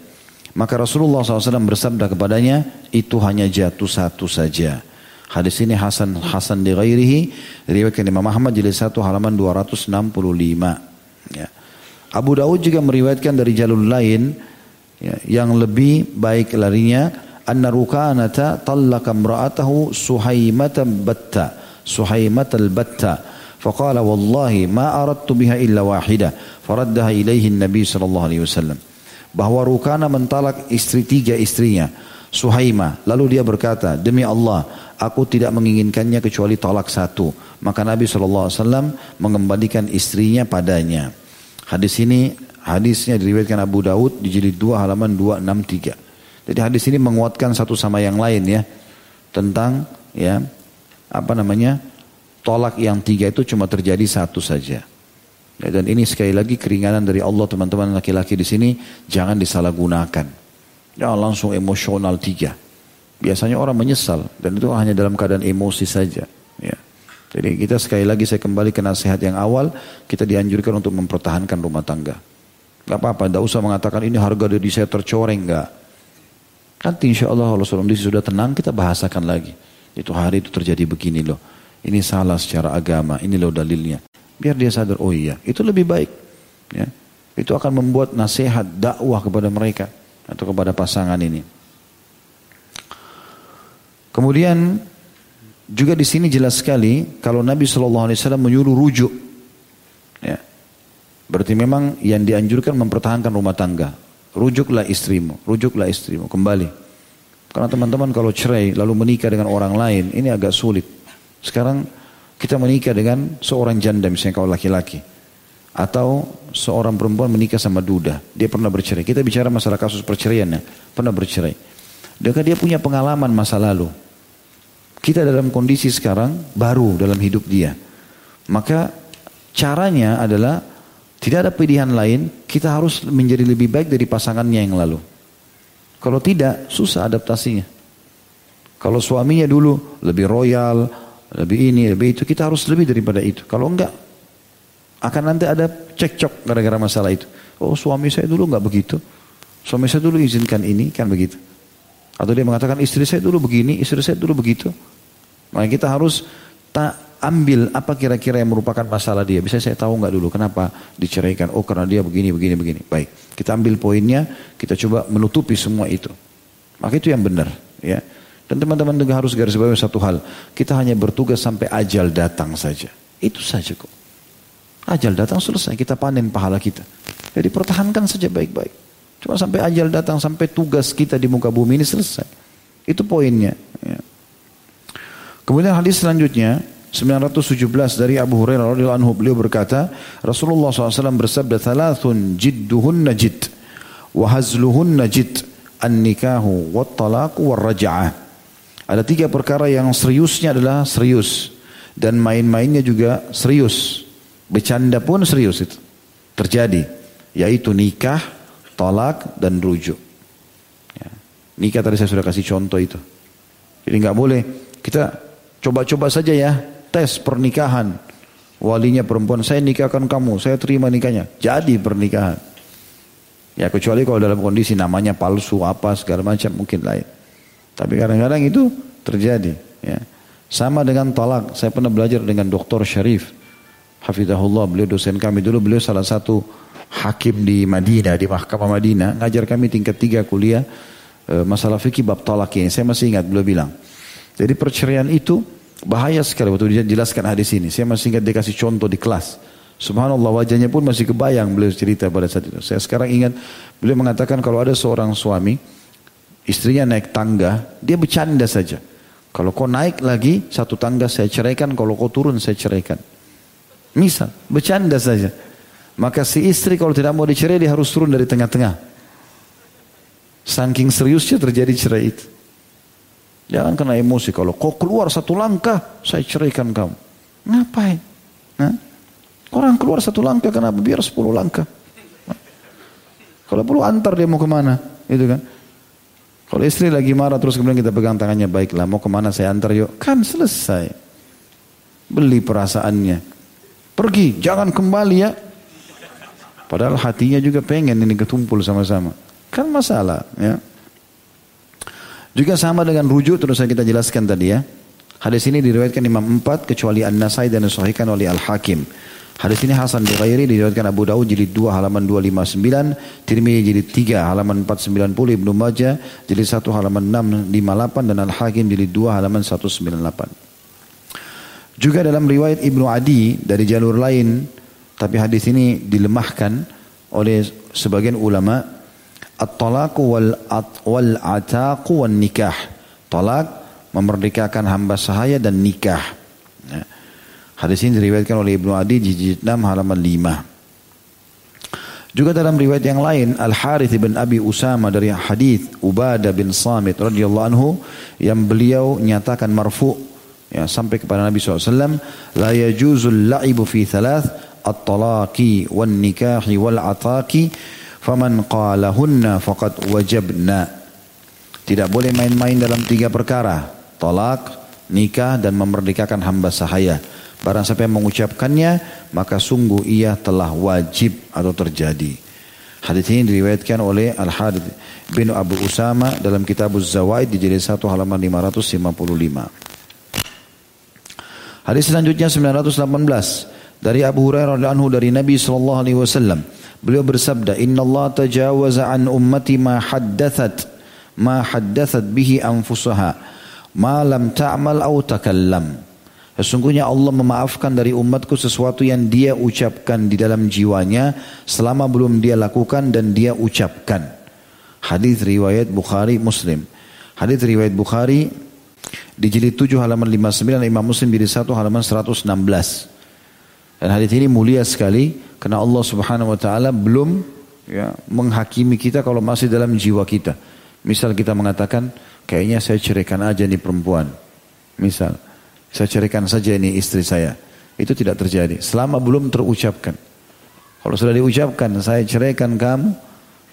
Maka Rasulullah SAW bersabda kepadanya, itu hanya jatuh satu saja. Hadis ini Hasan Hasan di ghairihi diriwayatkan Imam Ahmad jilid 1 halaman 265. Ya. Abu Dawud juga meriwayatkan dari jalur lain ya, yang lebih baik larinya anna rukanata tallaqa imra'atahu suhaimatan batta suhaimatal batta faqala wallahi ma aradtu biha illa wahida faraddaha ilaihi nabi sallallahu alaihi wasallam bahwa Rukana mentalak istri tiga istrinya Suhaima lalu dia berkata demi Allah aku tidak menginginkannya kecuali talak satu. Maka Nabi SAW mengembalikan istrinya padanya. Hadis ini hadisnya diriwayatkan Abu Daud di jilid 2 halaman 263. Jadi hadis ini menguatkan satu sama yang lain ya tentang ya apa namanya tolak yang tiga itu cuma terjadi satu saja. Ya, dan ini sekali lagi keringanan dari Allah teman-teman laki-laki di sini jangan disalahgunakan. Jangan langsung emosional tiga. Biasanya orang menyesal dan itu hanya dalam keadaan emosi saja. Ya. Jadi kita sekali lagi saya kembali ke nasihat yang awal, kita dianjurkan untuk mempertahankan rumah tangga. Gak apa-apa, tidak usah mengatakan ini harga diri saya tercoreng, enggak. Nanti insya Allah kalau sudah sudah tenang kita bahasakan lagi. Itu hari itu terjadi begini loh. Ini salah secara agama, ini loh dalilnya. Biar dia sadar, oh iya, itu lebih baik. Ya. Itu akan membuat nasihat, dakwah kepada mereka atau kepada pasangan ini. Kemudian juga di sini jelas sekali kalau Nabi Shallallahu Alaihi Wasallam menyuruh rujuk, ya, berarti memang yang dianjurkan mempertahankan rumah tangga. Rujuklah istrimu, rujuklah istrimu kembali. Karena teman-teman kalau cerai lalu menikah dengan orang lain ini agak sulit. Sekarang kita menikah dengan seorang janda misalnya kalau laki-laki atau seorang perempuan menikah sama duda, dia pernah bercerai. Kita bicara masalah kasus perceraian ya, pernah bercerai. Dia dia punya pengalaman masa lalu. Kita dalam kondisi sekarang baru dalam hidup dia. Maka caranya adalah tidak ada pilihan lain, kita harus menjadi lebih baik dari pasangannya yang lalu. Kalau tidak, susah adaptasinya. Kalau suaminya dulu lebih royal, lebih ini, lebih itu, kita harus lebih daripada itu. Kalau enggak, akan nanti ada cekcok gara-gara masalah itu. Oh suami saya dulu enggak begitu. Suami saya dulu izinkan ini, kan begitu. Atau dia mengatakan istri saya dulu begini, istri saya dulu begitu. Maka kita harus tak ambil apa kira-kira yang merupakan masalah dia. Bisa saya tahu nggak dulu kenapa diceraikan? Oh karena dia begini, begini, begini. Baik, kita ambil poinnya, kita coba menutupi semua itu. Maka itu yang benar, ya. Dan teman-teman juga harus garis bawahi satu hal. Kita hanya bertugas sampai ajal datang saja. Itu saja kok. Ajal datang selesai, kita panen pahala kita. Jadi pertahankan saja baik-baik. Cuma sampai ajal datang, sampai tugas kita di muka bumi ini selesai. Itu poinnya. Ya. Kemudian hadis selanjutnya, 917 dari Abu Hurairah radhiyallahu anhu beliau berkata, Rasulullah SAW bersabda, "Thalathun jidduhun najid, wa hazluhun najid, an-nikahu, wa talaqu, wa raja'ah." Ada tiga perkara yang seriusnya adalah serius dan main-mainnya juga serius. Bercanda pun serius itu terjadi, yaitu nikah, talak dan rujuk. Ya. Nikah tadi saya sudah kasih contoh itu. Jadi nggak boleh kita coba-coba saja ya tes pernikahan. Walinya perempuan, saya nikahkan kamu, saya terima nikahnya. Jadi pernikahan. Ya kecuali kalau dalam kondisi namanya palsu apa segala macam mungkin lain. Tapi kadang-kadang itu terjadi. Ya. Sama dengan talak. Saya pernah belajar dengan Dr. Syarif. Hafidahullah, beliau dosen kami dulu. Beliau salah satu hakim di Madinah, di mahkamah Madinah. Ngajar kami tingkat tiga kuliah. E, masalah fikih bab talak ini. Saya masih ingat beliau bilang. Jadi perceraian itu Bahaya sekali waktu dia jelaskan hadis ini. Saya masih ingat dia kasih contoh di kelas. Subhanallah wajahnya pun masih kebayang beliau cerita pada saat itu. Saya sekarang ingat beliau mengatakan kalau ada seorang suami istrinya naik tangga, dia bercanda saja. Kalau kau naik lagi satu tangga saya ceraikan, kalau kau turun saya ceraikan. Misal, bercanda saja. Maka si istri kalau tidak mau dicerai dia harus turun dari tengah-tengah. Saking seriusnya terjadi cerai itu. Jangan kena emosi. Kalau kau keluar satu langkah, saya ceraikan kamu. Ngapain? Nah, orang keluar satu langkah, kenapa? Biar sepuluh langkah. Kalau perlu antar dia mau ke mana, itu kan? Kalau istri lagi marah terus kemudian kita pegang tangannya, baiklah mau ke mana saya antar yuk. Kan selesai. Beli perasaannya. Pergi, jangan kembali ya. Padahal hatinya juga pengen ini ketumpul sama-sama. Kan masalah ya. Juga sama dengan rujuk terus saya kita jelaskan tadi ya. Hadis ini diriwayatkan Imam 4 kecuali An-Nasai dan disahihkan oleh Al-Hakim. Hadis ini Hasan di Ghairi diriwayatkan Abu Daud jilid 2 halaman 259, Tirmidzi jilid 3 halaman 490, Ibnu Majah jilid 1 halaman 658 dan Al-Hakim jilid 2 halaman 198. Juga dalam riwayat Ibnu Adi dari jalur lain tapi hadis ini dilemahkan oleh sebagian ulama At-talaqu wal wal ataqu wan nikah. Talak memerdekakan hamba sahaya dan nikah. Ya. Hadis ini diriwayatkan oleh Ibnu Adi jilid 6 halaman 5. Juga dalam riwayat yang lain Al Harith bin Abi Usama dari hadis Ubadah bin Samit radhiyallahu anhu yang beliau nyatakan marfu ya sampai kepada Nabi SAW la yajuzul la'ibu fi thalath at-talaqi wan nikahi wal ataqi faman qalahunna faqad wajabna tidak boleh main-main dalam tiga perkara tolak nikah dan memerdekakan hamba sahaya. Barang siapa yang mengucapkannya maka sungguh ia telah wajib atau terjadi. Hadis ini diriwayatkan oleh Al Hadid bin Abu Usama dalam kitab Zawaid di jilid 1 halaman 555 hadis selanjutnya 918 dari Abu Hurairah anhu dari Nabi sallallahu alaihi wasallam Beliau bersabda, "Inna Allah tajawaza an ummati ma haddathat ma haddathat bihi anfusaha ma lam ta'mal aw takallam." Sesungguhnya Allah memaafkan dari umatku sesuatu yang dia ucapkan di dalam jiwanya selama belum dia lakukan dan dia ucapkan. Hadis riwayat Bukhari Muslim. Hadis riwayat Bukhari di jilid 7 halaman 59 Imam Muslim di 1 halaman 116. Dan hadis ini mulia sekali karena Allah Subhanahu wa taala belum ya, menghakimi kita kalau masih dalam jiwa kita. Misal kita mengatakan, kayaknya saya ceraikan aja nih perempuan. Misal, saya ceraikan saja ini istri saya. Itu tidak terjadi selama belum terucapkan. Kalau sudah diucapkan, saya ceraikan kamu,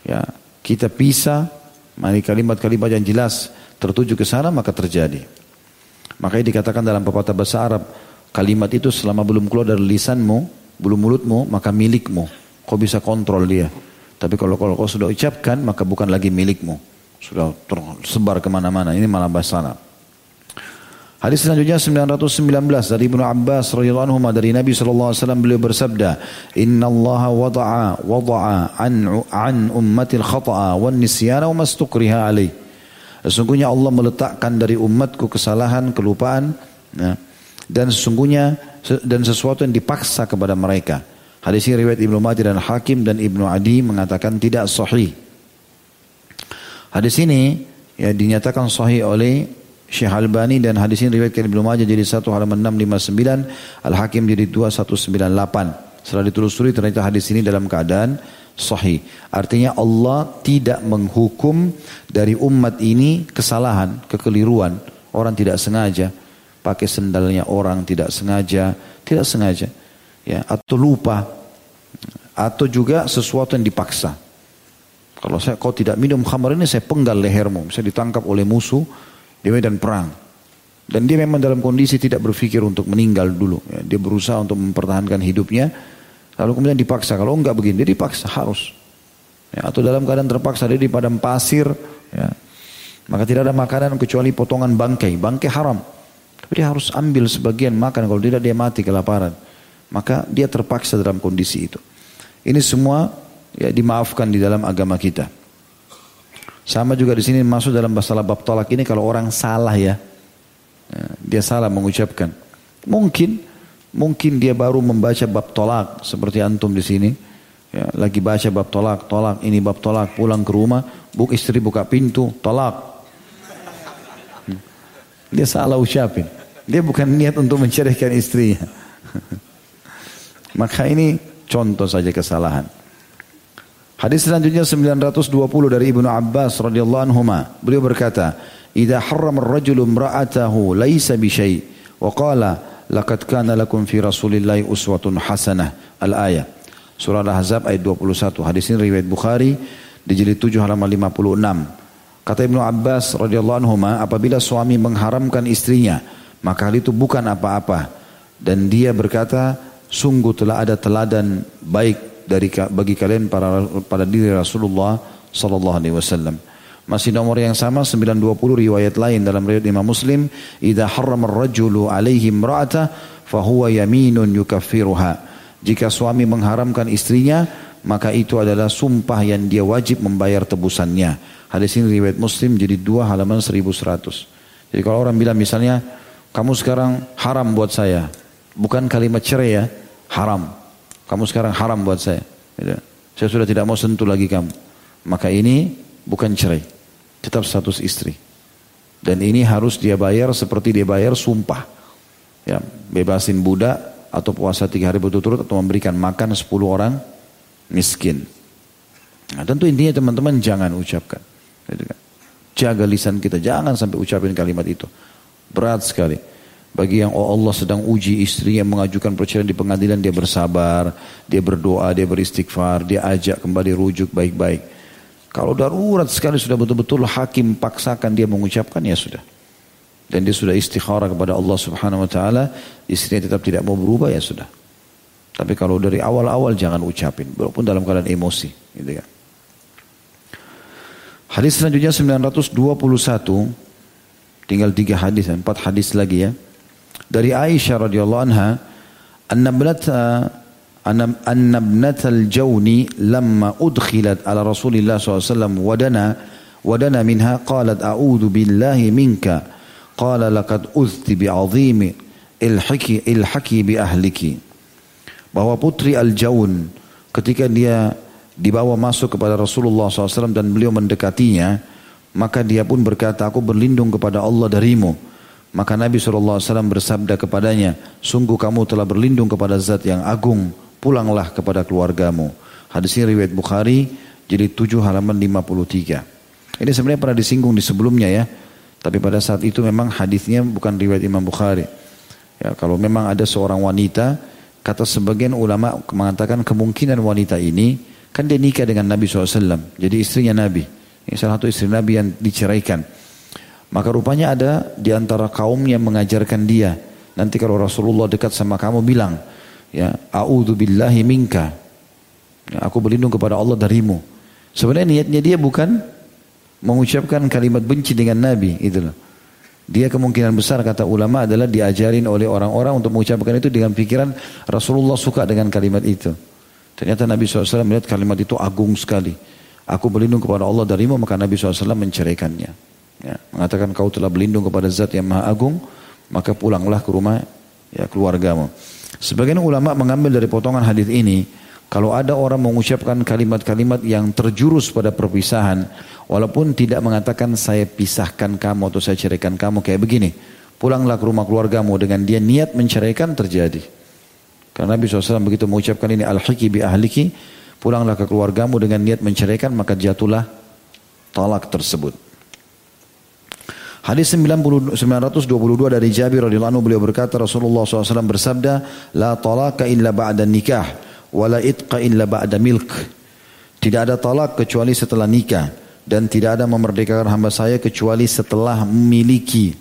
ya kita pisah, Mari kalimat-kalimat yang jelas tertuju ke sana maka terjadi. Makanya dikatakan dalam pepatah bahasa Arab, kalimat itu selama belum keluar dari lisanmu, belum mulutmu, maka milikmu. Kau bisa kontrol dia. Tapi kalau, kalau kau sudah ucapkan, maka bukan lagi milikmu. Sudah tersebar ke mana-mana. Ini malah bahasa. Hadis selanjutnya 919 dari Ibnu Abbas radhiyallahu anhu dari Nabi sallallahu alaihi wasallam beliau bersabda, "Inna Allah wada'a wada'a an an ummatil khata'a wan nisyana wa mastukriha alaih." Sesungguhnya Allah meletakkan dari umatku kesalahan, kelupaan, ya, dan sesungguhnya dan sesuatu yang dipaksa kepada mereka. Hadis ini riwayat Ibnu Majah dan Hakim dan Ibnu Adi mengatakan tidak sahih. Hadis ini ya dinyatakan sahih oleh Syekh Albani dan hadis ini riwayat Ibnu Majah jadi 1 halaman 659, Al Hakim jadi 2198. Setelah ditelusuri ternyata hadis ini dalam keadaan sahih. Artinya Allah tidak menghukum dari umat ini kesalahan, kekeliruan. Orang tidak sengaja pakai sendalnya orang tidak sengaja, tidak sengaja ya atau lupa atau juga sesuatu yang dipaksa. Kalau saya kau tidak minum khamar ini saya penggal lehermu, saya ditangkap oleh musuh, di medan perang. Dan dia memang dalam kondisi tidak berpikir untuk meninggal dulu. Ya. Dia berusaha untuk mempertahankan hidupnya. Lalu kemudian dipaksa. Kalau enggak begini, dia dipaksa harus. Ya, atau dalam keadaan terpaksa dia di padang pasir. Ya. Maka tidak ada makanan kecuali potongan bangkai. Bangkai haram. Tapi dia harus ambil sebagian makan. Kalau tidak dia mati kelaparan. Maka dia terpaksa dalam kondisi itu. Ini semua ya, dimaafkan di dalam agama kita. Sama juga di sini masuk dalam masalah bab tolak ini kalau orang salah ya, ya, dia salah mengucapkan. Mungkin, mungkin dia baru membaca bab tolak seperti antum di sini. Ya, lagi baca bab tolak, tolak, ini bab tolak, pulang ke rumah, buk istri buka pintu, tolak. Dia salah ucapin. Dia bukan niat untuk menceraikan istrinya. (laughs) Maka ini contoh saja kesalahan. Hadis selanjutnya 920 dari Ibnu Abbas radhiyallahu anhu beliau berkata "Idza harrama ar-rajulu imra'atahu laisa bi syai' wa qala laqad kana lakum fi Rasulillahi uswatun hasanah al-ayah Surah Al-Ahzab ayat 21 hadis ini riwayat Bukhari di jilid 7 halaman 56 Kata Ibnu Abbas radhiyallahu anhu apabila suami mengharamkan istrinya maka hal itu bukan apa-apa dan dia berkata sungguh telah ada teladan baik dari bagi kalian para pada diri Rasulullah sallallahu alaihi wasallam. Masih nomor yang sama 920 riwayat lain dalam riwayat Imam Muslim, "Idza harrama ar-rajulu 'alaihi imra'ata fa huwa yaminun yukaffiruha." Jika suami mengharamkan istrinya, maka itu adalah sumpah yang dia wajib membayar tebusannya. Hadis ini riwayat Muslim jadi dua halaman 1100. Jadi kalau orang bilang misalnya, kamu sekarang haram buat saya. Bukan kalimat cerai ya, haram. Kamu sekarang haram buat saya. Gitu. Saya sudah tidak mau sentuh lagi kamu. Maka ini bukan cerai. Tetap status istri. Dan ini harus dia bayar seperti dia bayar sumpah. Ya, bebasin budak atau puasa tiga hari berturut-turut atau memberikan makan sepuluh orang miskin. Nah, tentu intinya teman-teman jangan ucapkan. Gitu kan. Jaga lisan kita, jangan sampai ucapin kalimat itu. Berat sekali. Bagi yang oh Allah sedang uji istri yang mengajukan perceraian di pengadilan dia bersabar, dia berdoa, dia beristighfar, dia ajak kembali rujuk baik-baik. Kalau darurat sekali sudah betul-betul hakim paksakan dia mengucapkan ya sudah. Dan dia sudah istikharah kepada Allah subhanahu wa ta'ala, istrinya tetap tidak mau berubah ya sudah. Tapi kalau dari awal-awal jangan ucapin, walaupun dalam keadaan emosi. Gitu kan. Hadis selanjutnya 921, tinggal tiga hadis, empat hadis lagi ya. Dari Aisyah radhiyallahu anha anna ibnata anna al-jawni lamma udkhilat ala Rasulillah SAW wadana wadana minha qalat a'udhu billahi minka. Qala laqad uzti bi'azimi ilhaki ilhaki bi ahliki bahwa putri al-jawn ketika dia dibawa masuk kepada Rasulullah SAW dan beliau mendekatinya maka dia pun berkata aku berlindung kepada Allah darimu maka Nabi SAW bersabda kepadanya, sungguh kamu telah berlindung kepada zat yang agung, pulanglah kepada keluargamu. Hadis ini riwayat Bukhari, jadi 7 halaman 53. Ini sebenarnya pernah disinggung di sebelumnya ya. Tapi pada saat itu memang hadisnya bukan riwayat Imam Bukhari. Ya, kalau memang ada seorang wanita, kata sebagian ulama mengatakan kemungkinan wanita ini, kan dia nikah dengan Nabi SAW. Jadi istrinya Nabi Ini salah satu istri Nabi yang diceraikan. Maka rupanya ada di antara kaum yang mengajarkan dia. Nanti kalau Rasulullah dekat sama kamu bilang, ya, a'udzu billahi minka. Ya, aku berlindung kepada Allah darimu. Sebenarnya niatnya dia bukan mengucapkan kalimat benci dengan Nabi, itu loh. Dia kemungkinan besar kata ulama adalah diajarin oleh orang-orang untuk mengucapkan itu dengan pikiran Rasulullah suka dengan kalimat itu. Ternyata Nabi SAW melihat kalimat itu agung sekali. Aku berlindung kepada Allah darimu maka Nabi SAW menceraikannya. Ya, mengatakan kau telah berlindung kepada zat yang maha agung maka pulanglah ke rumah ya keluargamu. Sebagian ulama mengambil dari potongan hadis ini kalau ada orang mengucapkan kalimat-kalimat yang terjurus pada perpisahan, walaupun tidak mengatakan saya pisahkan kamu atau saya ceraikan kamu kayak begini, pulanglah ke rumah keluargamu dengan dia niat menceraikan terjadi. Karena Nabi SAW begitu mengucapkan ini al-hiki bi ahliki, pulanglah ke keluargamu dengan niat menceraikan maka jatuhlah talak tersebut. Hadis 922 dari Jabir radhiyallahu anhu beliau berkata Rasulullah SAW bersabda, la talaka illa ba'da nikah wala itqa illa ba'da milk. Tidak ada talak kecuali setelah nikah dan tidak ada memerdekakan hamba saya kecuali setelah memiliki.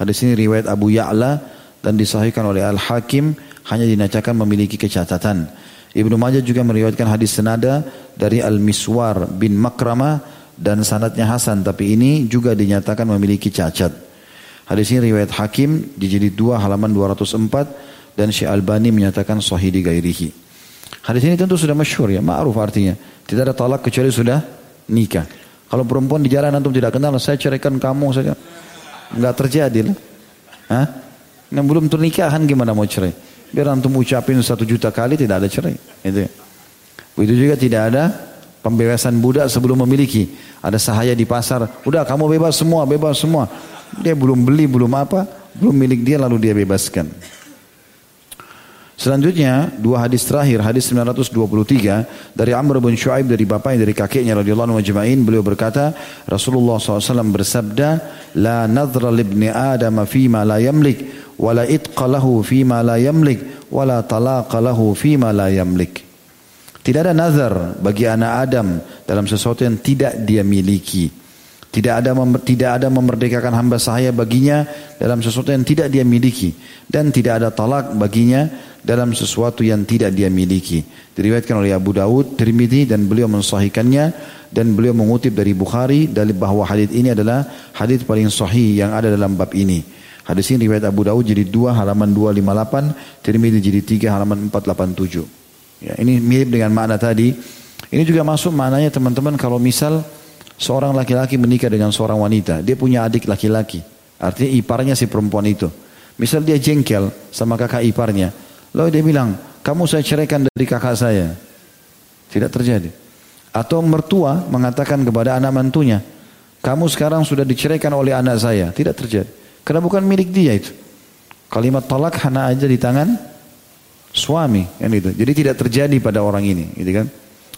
Hadis ini riwayat Abu Ya'la dan disahihkan oleh Al-Hakim hanya dinacakan memiliki kecatatan. Ibnu Majah juga meriwayatkan hadis senada dari Al-Miswar bin Makrama dan sanatnya Hasan tapi ini juga dinyatakan memiliki cacat. Hadis ini riwayat Hakim di jilid 2 halaman 204 dan Syekh Albani menyatakan sahih di gairihi. Hadis ini tentu sudah masyhur ya, ma'ruf artinya. Tidak ada talak kecuali sudah nikah. Kalau perempuan di jalan antum tidak kenal, saya ceraikan kamu saja. Enggak terjadi lah. Hah? Yang belum ternikahan gimana mau cerai? Biar antum ucapin satu juta kali tidak ada cerai. Itu. Begitu juga tidak ada pembebasan budak sebelum memiliki. Ada sahaya di pasar, udah kamu bebas semua, bebas semua. Dia belum beli, belum apa, belum milik dia lalu dia bebaskan. Selanjutnya dua hadis terakhir hadis 923 dari Amr bin Shu'aib dari bapaknya dari kakeknya radhiyallahu anhu beliau berkata Rasulullah SAW bersabda la nadra libni adam fima la yamlik wala itqa lahu fima la yamlik wala talaqa lahu fima la yamlik tidak ada nazar bagi anak Adam dalam sesuatu yang tidak dia miliki tidak ada tidak ada memerdekakan hamba sahaya baginya dalam sesuatu yang tidak dia miliki dan tidak ada talak baginya dalam sesuatu yang tidak dia miliki. Diriwayatkan oleh Abu Dawud, Tirmidzi dan beliau mensahihkannya dan beliau mengutip dari Bukhari dari bahwa hadis ini adalah hadis paling sahih yang ada dalam bab ini. Hadis ini riwayat Abu Dawud jadi 2 halaman 258, Tirmidzi jadi 3 halaman 487. Ya, ini mirip dengan makna tadi. Ini juga masuk maknanya teman-teman kalau misal seorang laki-laki menikah dengan seorang wanita, dia punya adik laki-laki. Artinya iparnya si perempuan itu. Misal dia jengkel sama kakak iparnya. Lalu dia bilang, kamu saya ceraikan dari kakak saya. Tidak terjadi. Atau mertua mengatakan kepada anak mantunya, kamu sekarang sudah diceraikan oleh anak saya. Tidak terjadi. Karena bukan milik dia itu. Kalimat talak hanya aja di tangan suami. Kan itu. Jadi tidak terjadi pada orang ini. Gitu kan?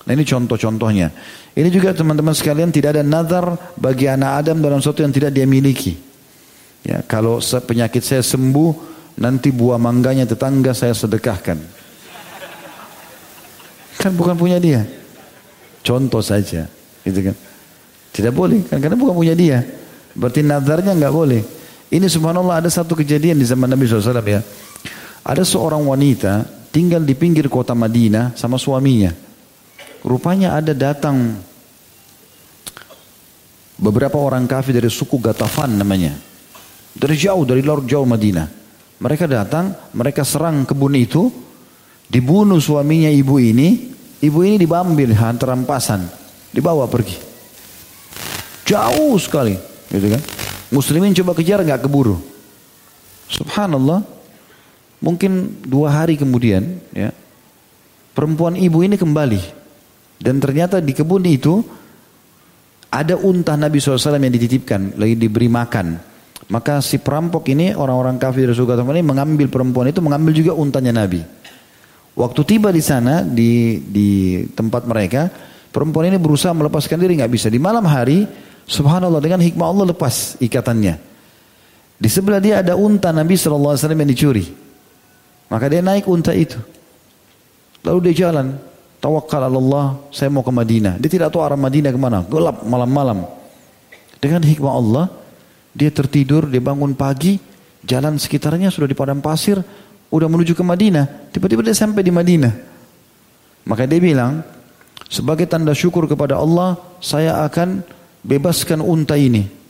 Nah ini contoh-contohnya. Ini juga teman-teman sekalian tidak ada nazar bagi anak Adam dalam sesuatu yang tidak dia miliki. Ya, kalau penyakit saya sembuh, nanti buah mangganya tetangga saya sedekahkan. Kan bukan punya dia. Contoh saja, gitu kan. Tidak boleh, kan karena bukan punya dia. Berarti nazarnya nggak boleh. Ini subhanallah ada satu kejadian di zaman Nabi SAW ya. Ada seorang wanita tinggal di pinggir kota Madinah sama suaminya. Rupanya ada datang beberapa orang kafir dari suku Gatafan namanya. Dari jauh, dari luar jauh Madinah. Mereka datang, mereka serang kebun itu, dibunuh suaminya ibu ini, ibu ini dibambil hantar rampasan, dibawa pergi. Jauh sekali, gitu kan? Muslimin coba kejar nggak keburu. Subhanallah, mungkin dua hari kemudian, ya, perempuan ibu ini kembali dan ternyata di kebun itu ada unta Nabi SAW yang dititipkan, lagi diberi makan. Maka si perampok ini, orang-orang kafir dari suku ini mengambil perempuan itu, mengambil juga untanya Nabi. Waktu tiba di sana, di, di tempat mereka, perempuan ini berusaha melepaskan diri, nggak bisa. Di malam hari, subhanallah dengan hikmah Allah lepas ikatannya. Di sebelah dia ada unta Nabi SAW yang dicuri. Maka dia naik unta itu. Lalu dia jalan tawakal Allah, saya mau ke Madinah. Dia tidak tahu arah Madinah ke mana, gelap malam-malam. Dengan hikmah Allah, dia tertidur, dia bangun pagi, jalan sekitarnya sudah di padang pasir, udah menuju ke Madinah. Tiba-tiba dia sampai di Madinah. Maka dia bilang, sebagai tanda syukur kepada Allah, saya akan bebaskan unta ini.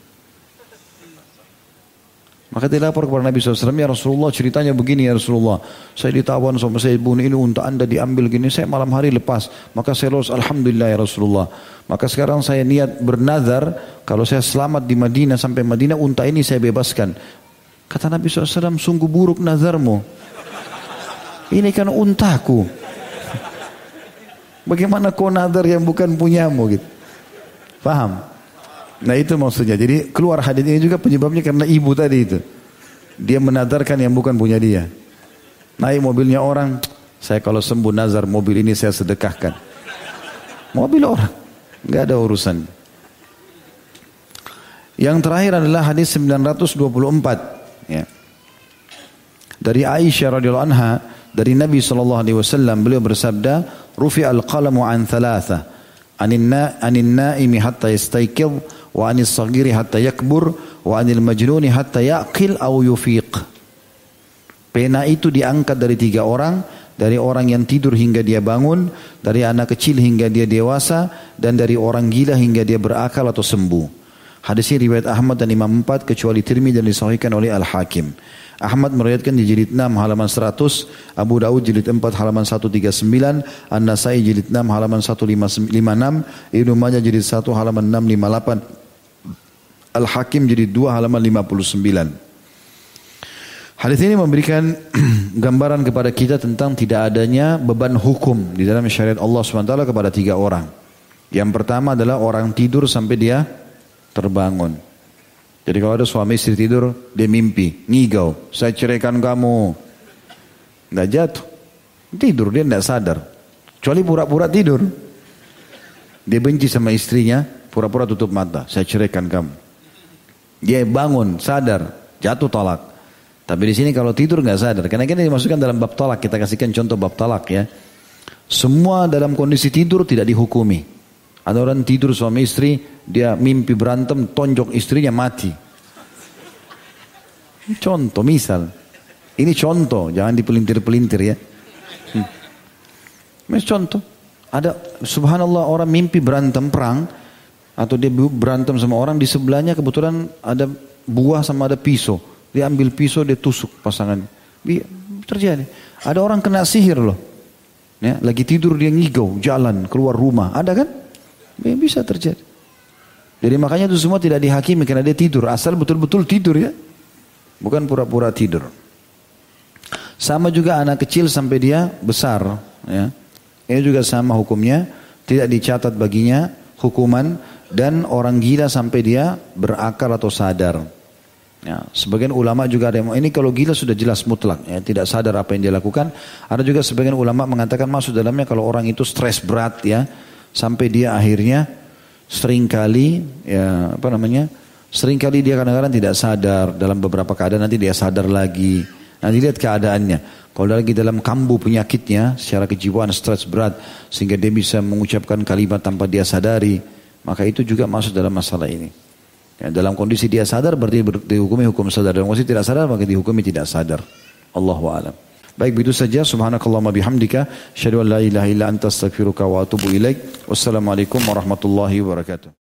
Maka dia lapor kepada Nabi SAW, ya Rasulullah ceritanya begini ya Rasulullah. Saya ditawan sama saya bunuh ini unta anda diambil gini, saya malam hari lepas. Maka saya lolos, Alhamdulillah ya Rasulullah. Maka sekarang saya niat bernazar, kalau saya selamat di Madinah sampai Madinah, unta ini saya bebaskan. Kata Nabi SAW, sungguh buruk nazarmu. Ini kan untaku. (laughs) Bagaimana kau nazar yang bukan punyamu gitu. Paham? Nah itu maksudnya. Jadi keluar hadis ini juga penyebabnya karena ibu tadi itu. Dia menadarkan yang bukan punya dia. Naik mobilnya orang, saya kalau sembuh nazar mobil ini saya sedekahkan. Mobil orang, nggak ada urusan. Yang terakhir adalah hadis 924. Ya. Dari Aisyah radhiyallahu anha, dari Nabi sallallahu alaihi wasallam beliau bersabda, "Rufi al-qalamu an thalatha, anin naimi hatta yastayqidh wa anil sagiri hatta yakbur wa anil majnuni hatta yaqil au yufiq. Pena itu diangkat dari tiga orang, dari orang yang tidur hingga dia bangun, dari anak kecil hingga dia dewasa, dan dari orang gila hingga dia berakal atau sembuh. Hadis ini riwayat Ahmad dan Imam 4 kecuali Tirmidzi dan disahihkan oleh Al-Hakim. Ahmad meriwayatkan di jilid 6 halaman 100, Abu Daud jilid 4 halaman 139, An-Nasai jilid 6 halaman 156, Ibnu Majah jilid 1 halaman 658, Al-Hakim jadi 2 halaman 59. Hadis ini memberikan (clears throat) gambaran kepada kita tentang tidak adanya beban hukum di dalam syariat Allah SWT kepada tiga orang. Yang pertama adalah orang tidur sampai dia terbangun. Jadi kalau ada suami istri tidur, dia mimpi, ngigau, saya ceraikan kamu. Nggak jatuh. Tidur, dia tidak sadar. Kecuali pura-pura tidur. Dia benci sama istrinya, pura-pura tutup mata, saya ceraikan kamu. Dia bangun, sadar, jatuh talak. Tapi di sini kalau tidur nggak sadar, karena kita dimasukkan dalam bab talak, kita kasihkan contoh bab talak ya. Semua dalam kondisi tidur tidak dihukumi. Ada orang tidur suami istri, dia mimpi berantem, tonjok istrinya mati. Ini contoh, misal. Ini contoh, jangan dipelintir-pelintir ya. Hmm. contoh. Ada subhanallah orang mimpi berantem perang, atau dia berantem sama orang di sebelahnya kebetulan ada buah sama ada pisau. Dia ambil pisau dia tusuk pasangan terjadi. Ada orang kena sihir loh. Ya lagi tidur dia ngigau jalan keluar rumah. Ada kan? Ya, bisa terjadi. Jadi makanya itu semua tidak dihakimi karena dia tidur. Asal betul-betul tidur ya. Bukan pura-pura tidur. Sama juga anak kecil sampai dia besar ya. Ini juga sama hukumnya. Tidak dicatat baginya hukuman dan orang gila sampai dia berakal atau sadar. Ya, sebagian ulama juga ada yang ini kalau gila sudah jelas mutlak, ya, tidak sadar apa yang dia lakukan. Ada juga sebagian ulama mengatakan masuk dalamnya kalau orang itu stres berat ya, sampai dia akhirnya sering kali ya apa namanya, sering kali dia kadang-kadang tidak sadar dalam beberapa keadaan nanti dia sadar lagi. Nanti lihat keadaannya. Kalau lagi dalam kambuh penyakitnya, secara kejiwaan stres berat, sehingga dia bisa mengucapkan kalimat tanpa dia sadari, maka itu juga masuk dalam masalah ini. Ya, dalam kondisi dia sadar berarti dihukumi hukum sadar. Dalam kondisi tidak sadar maka dihukumi tidak sadar. Allahu a'lam. Baik begitu saja subhanakallahumma bihamdika asyhadu an la ilaha illa anta wa atubu ilaik. Wassalamualaikum warahmatullahi wabarakatuh.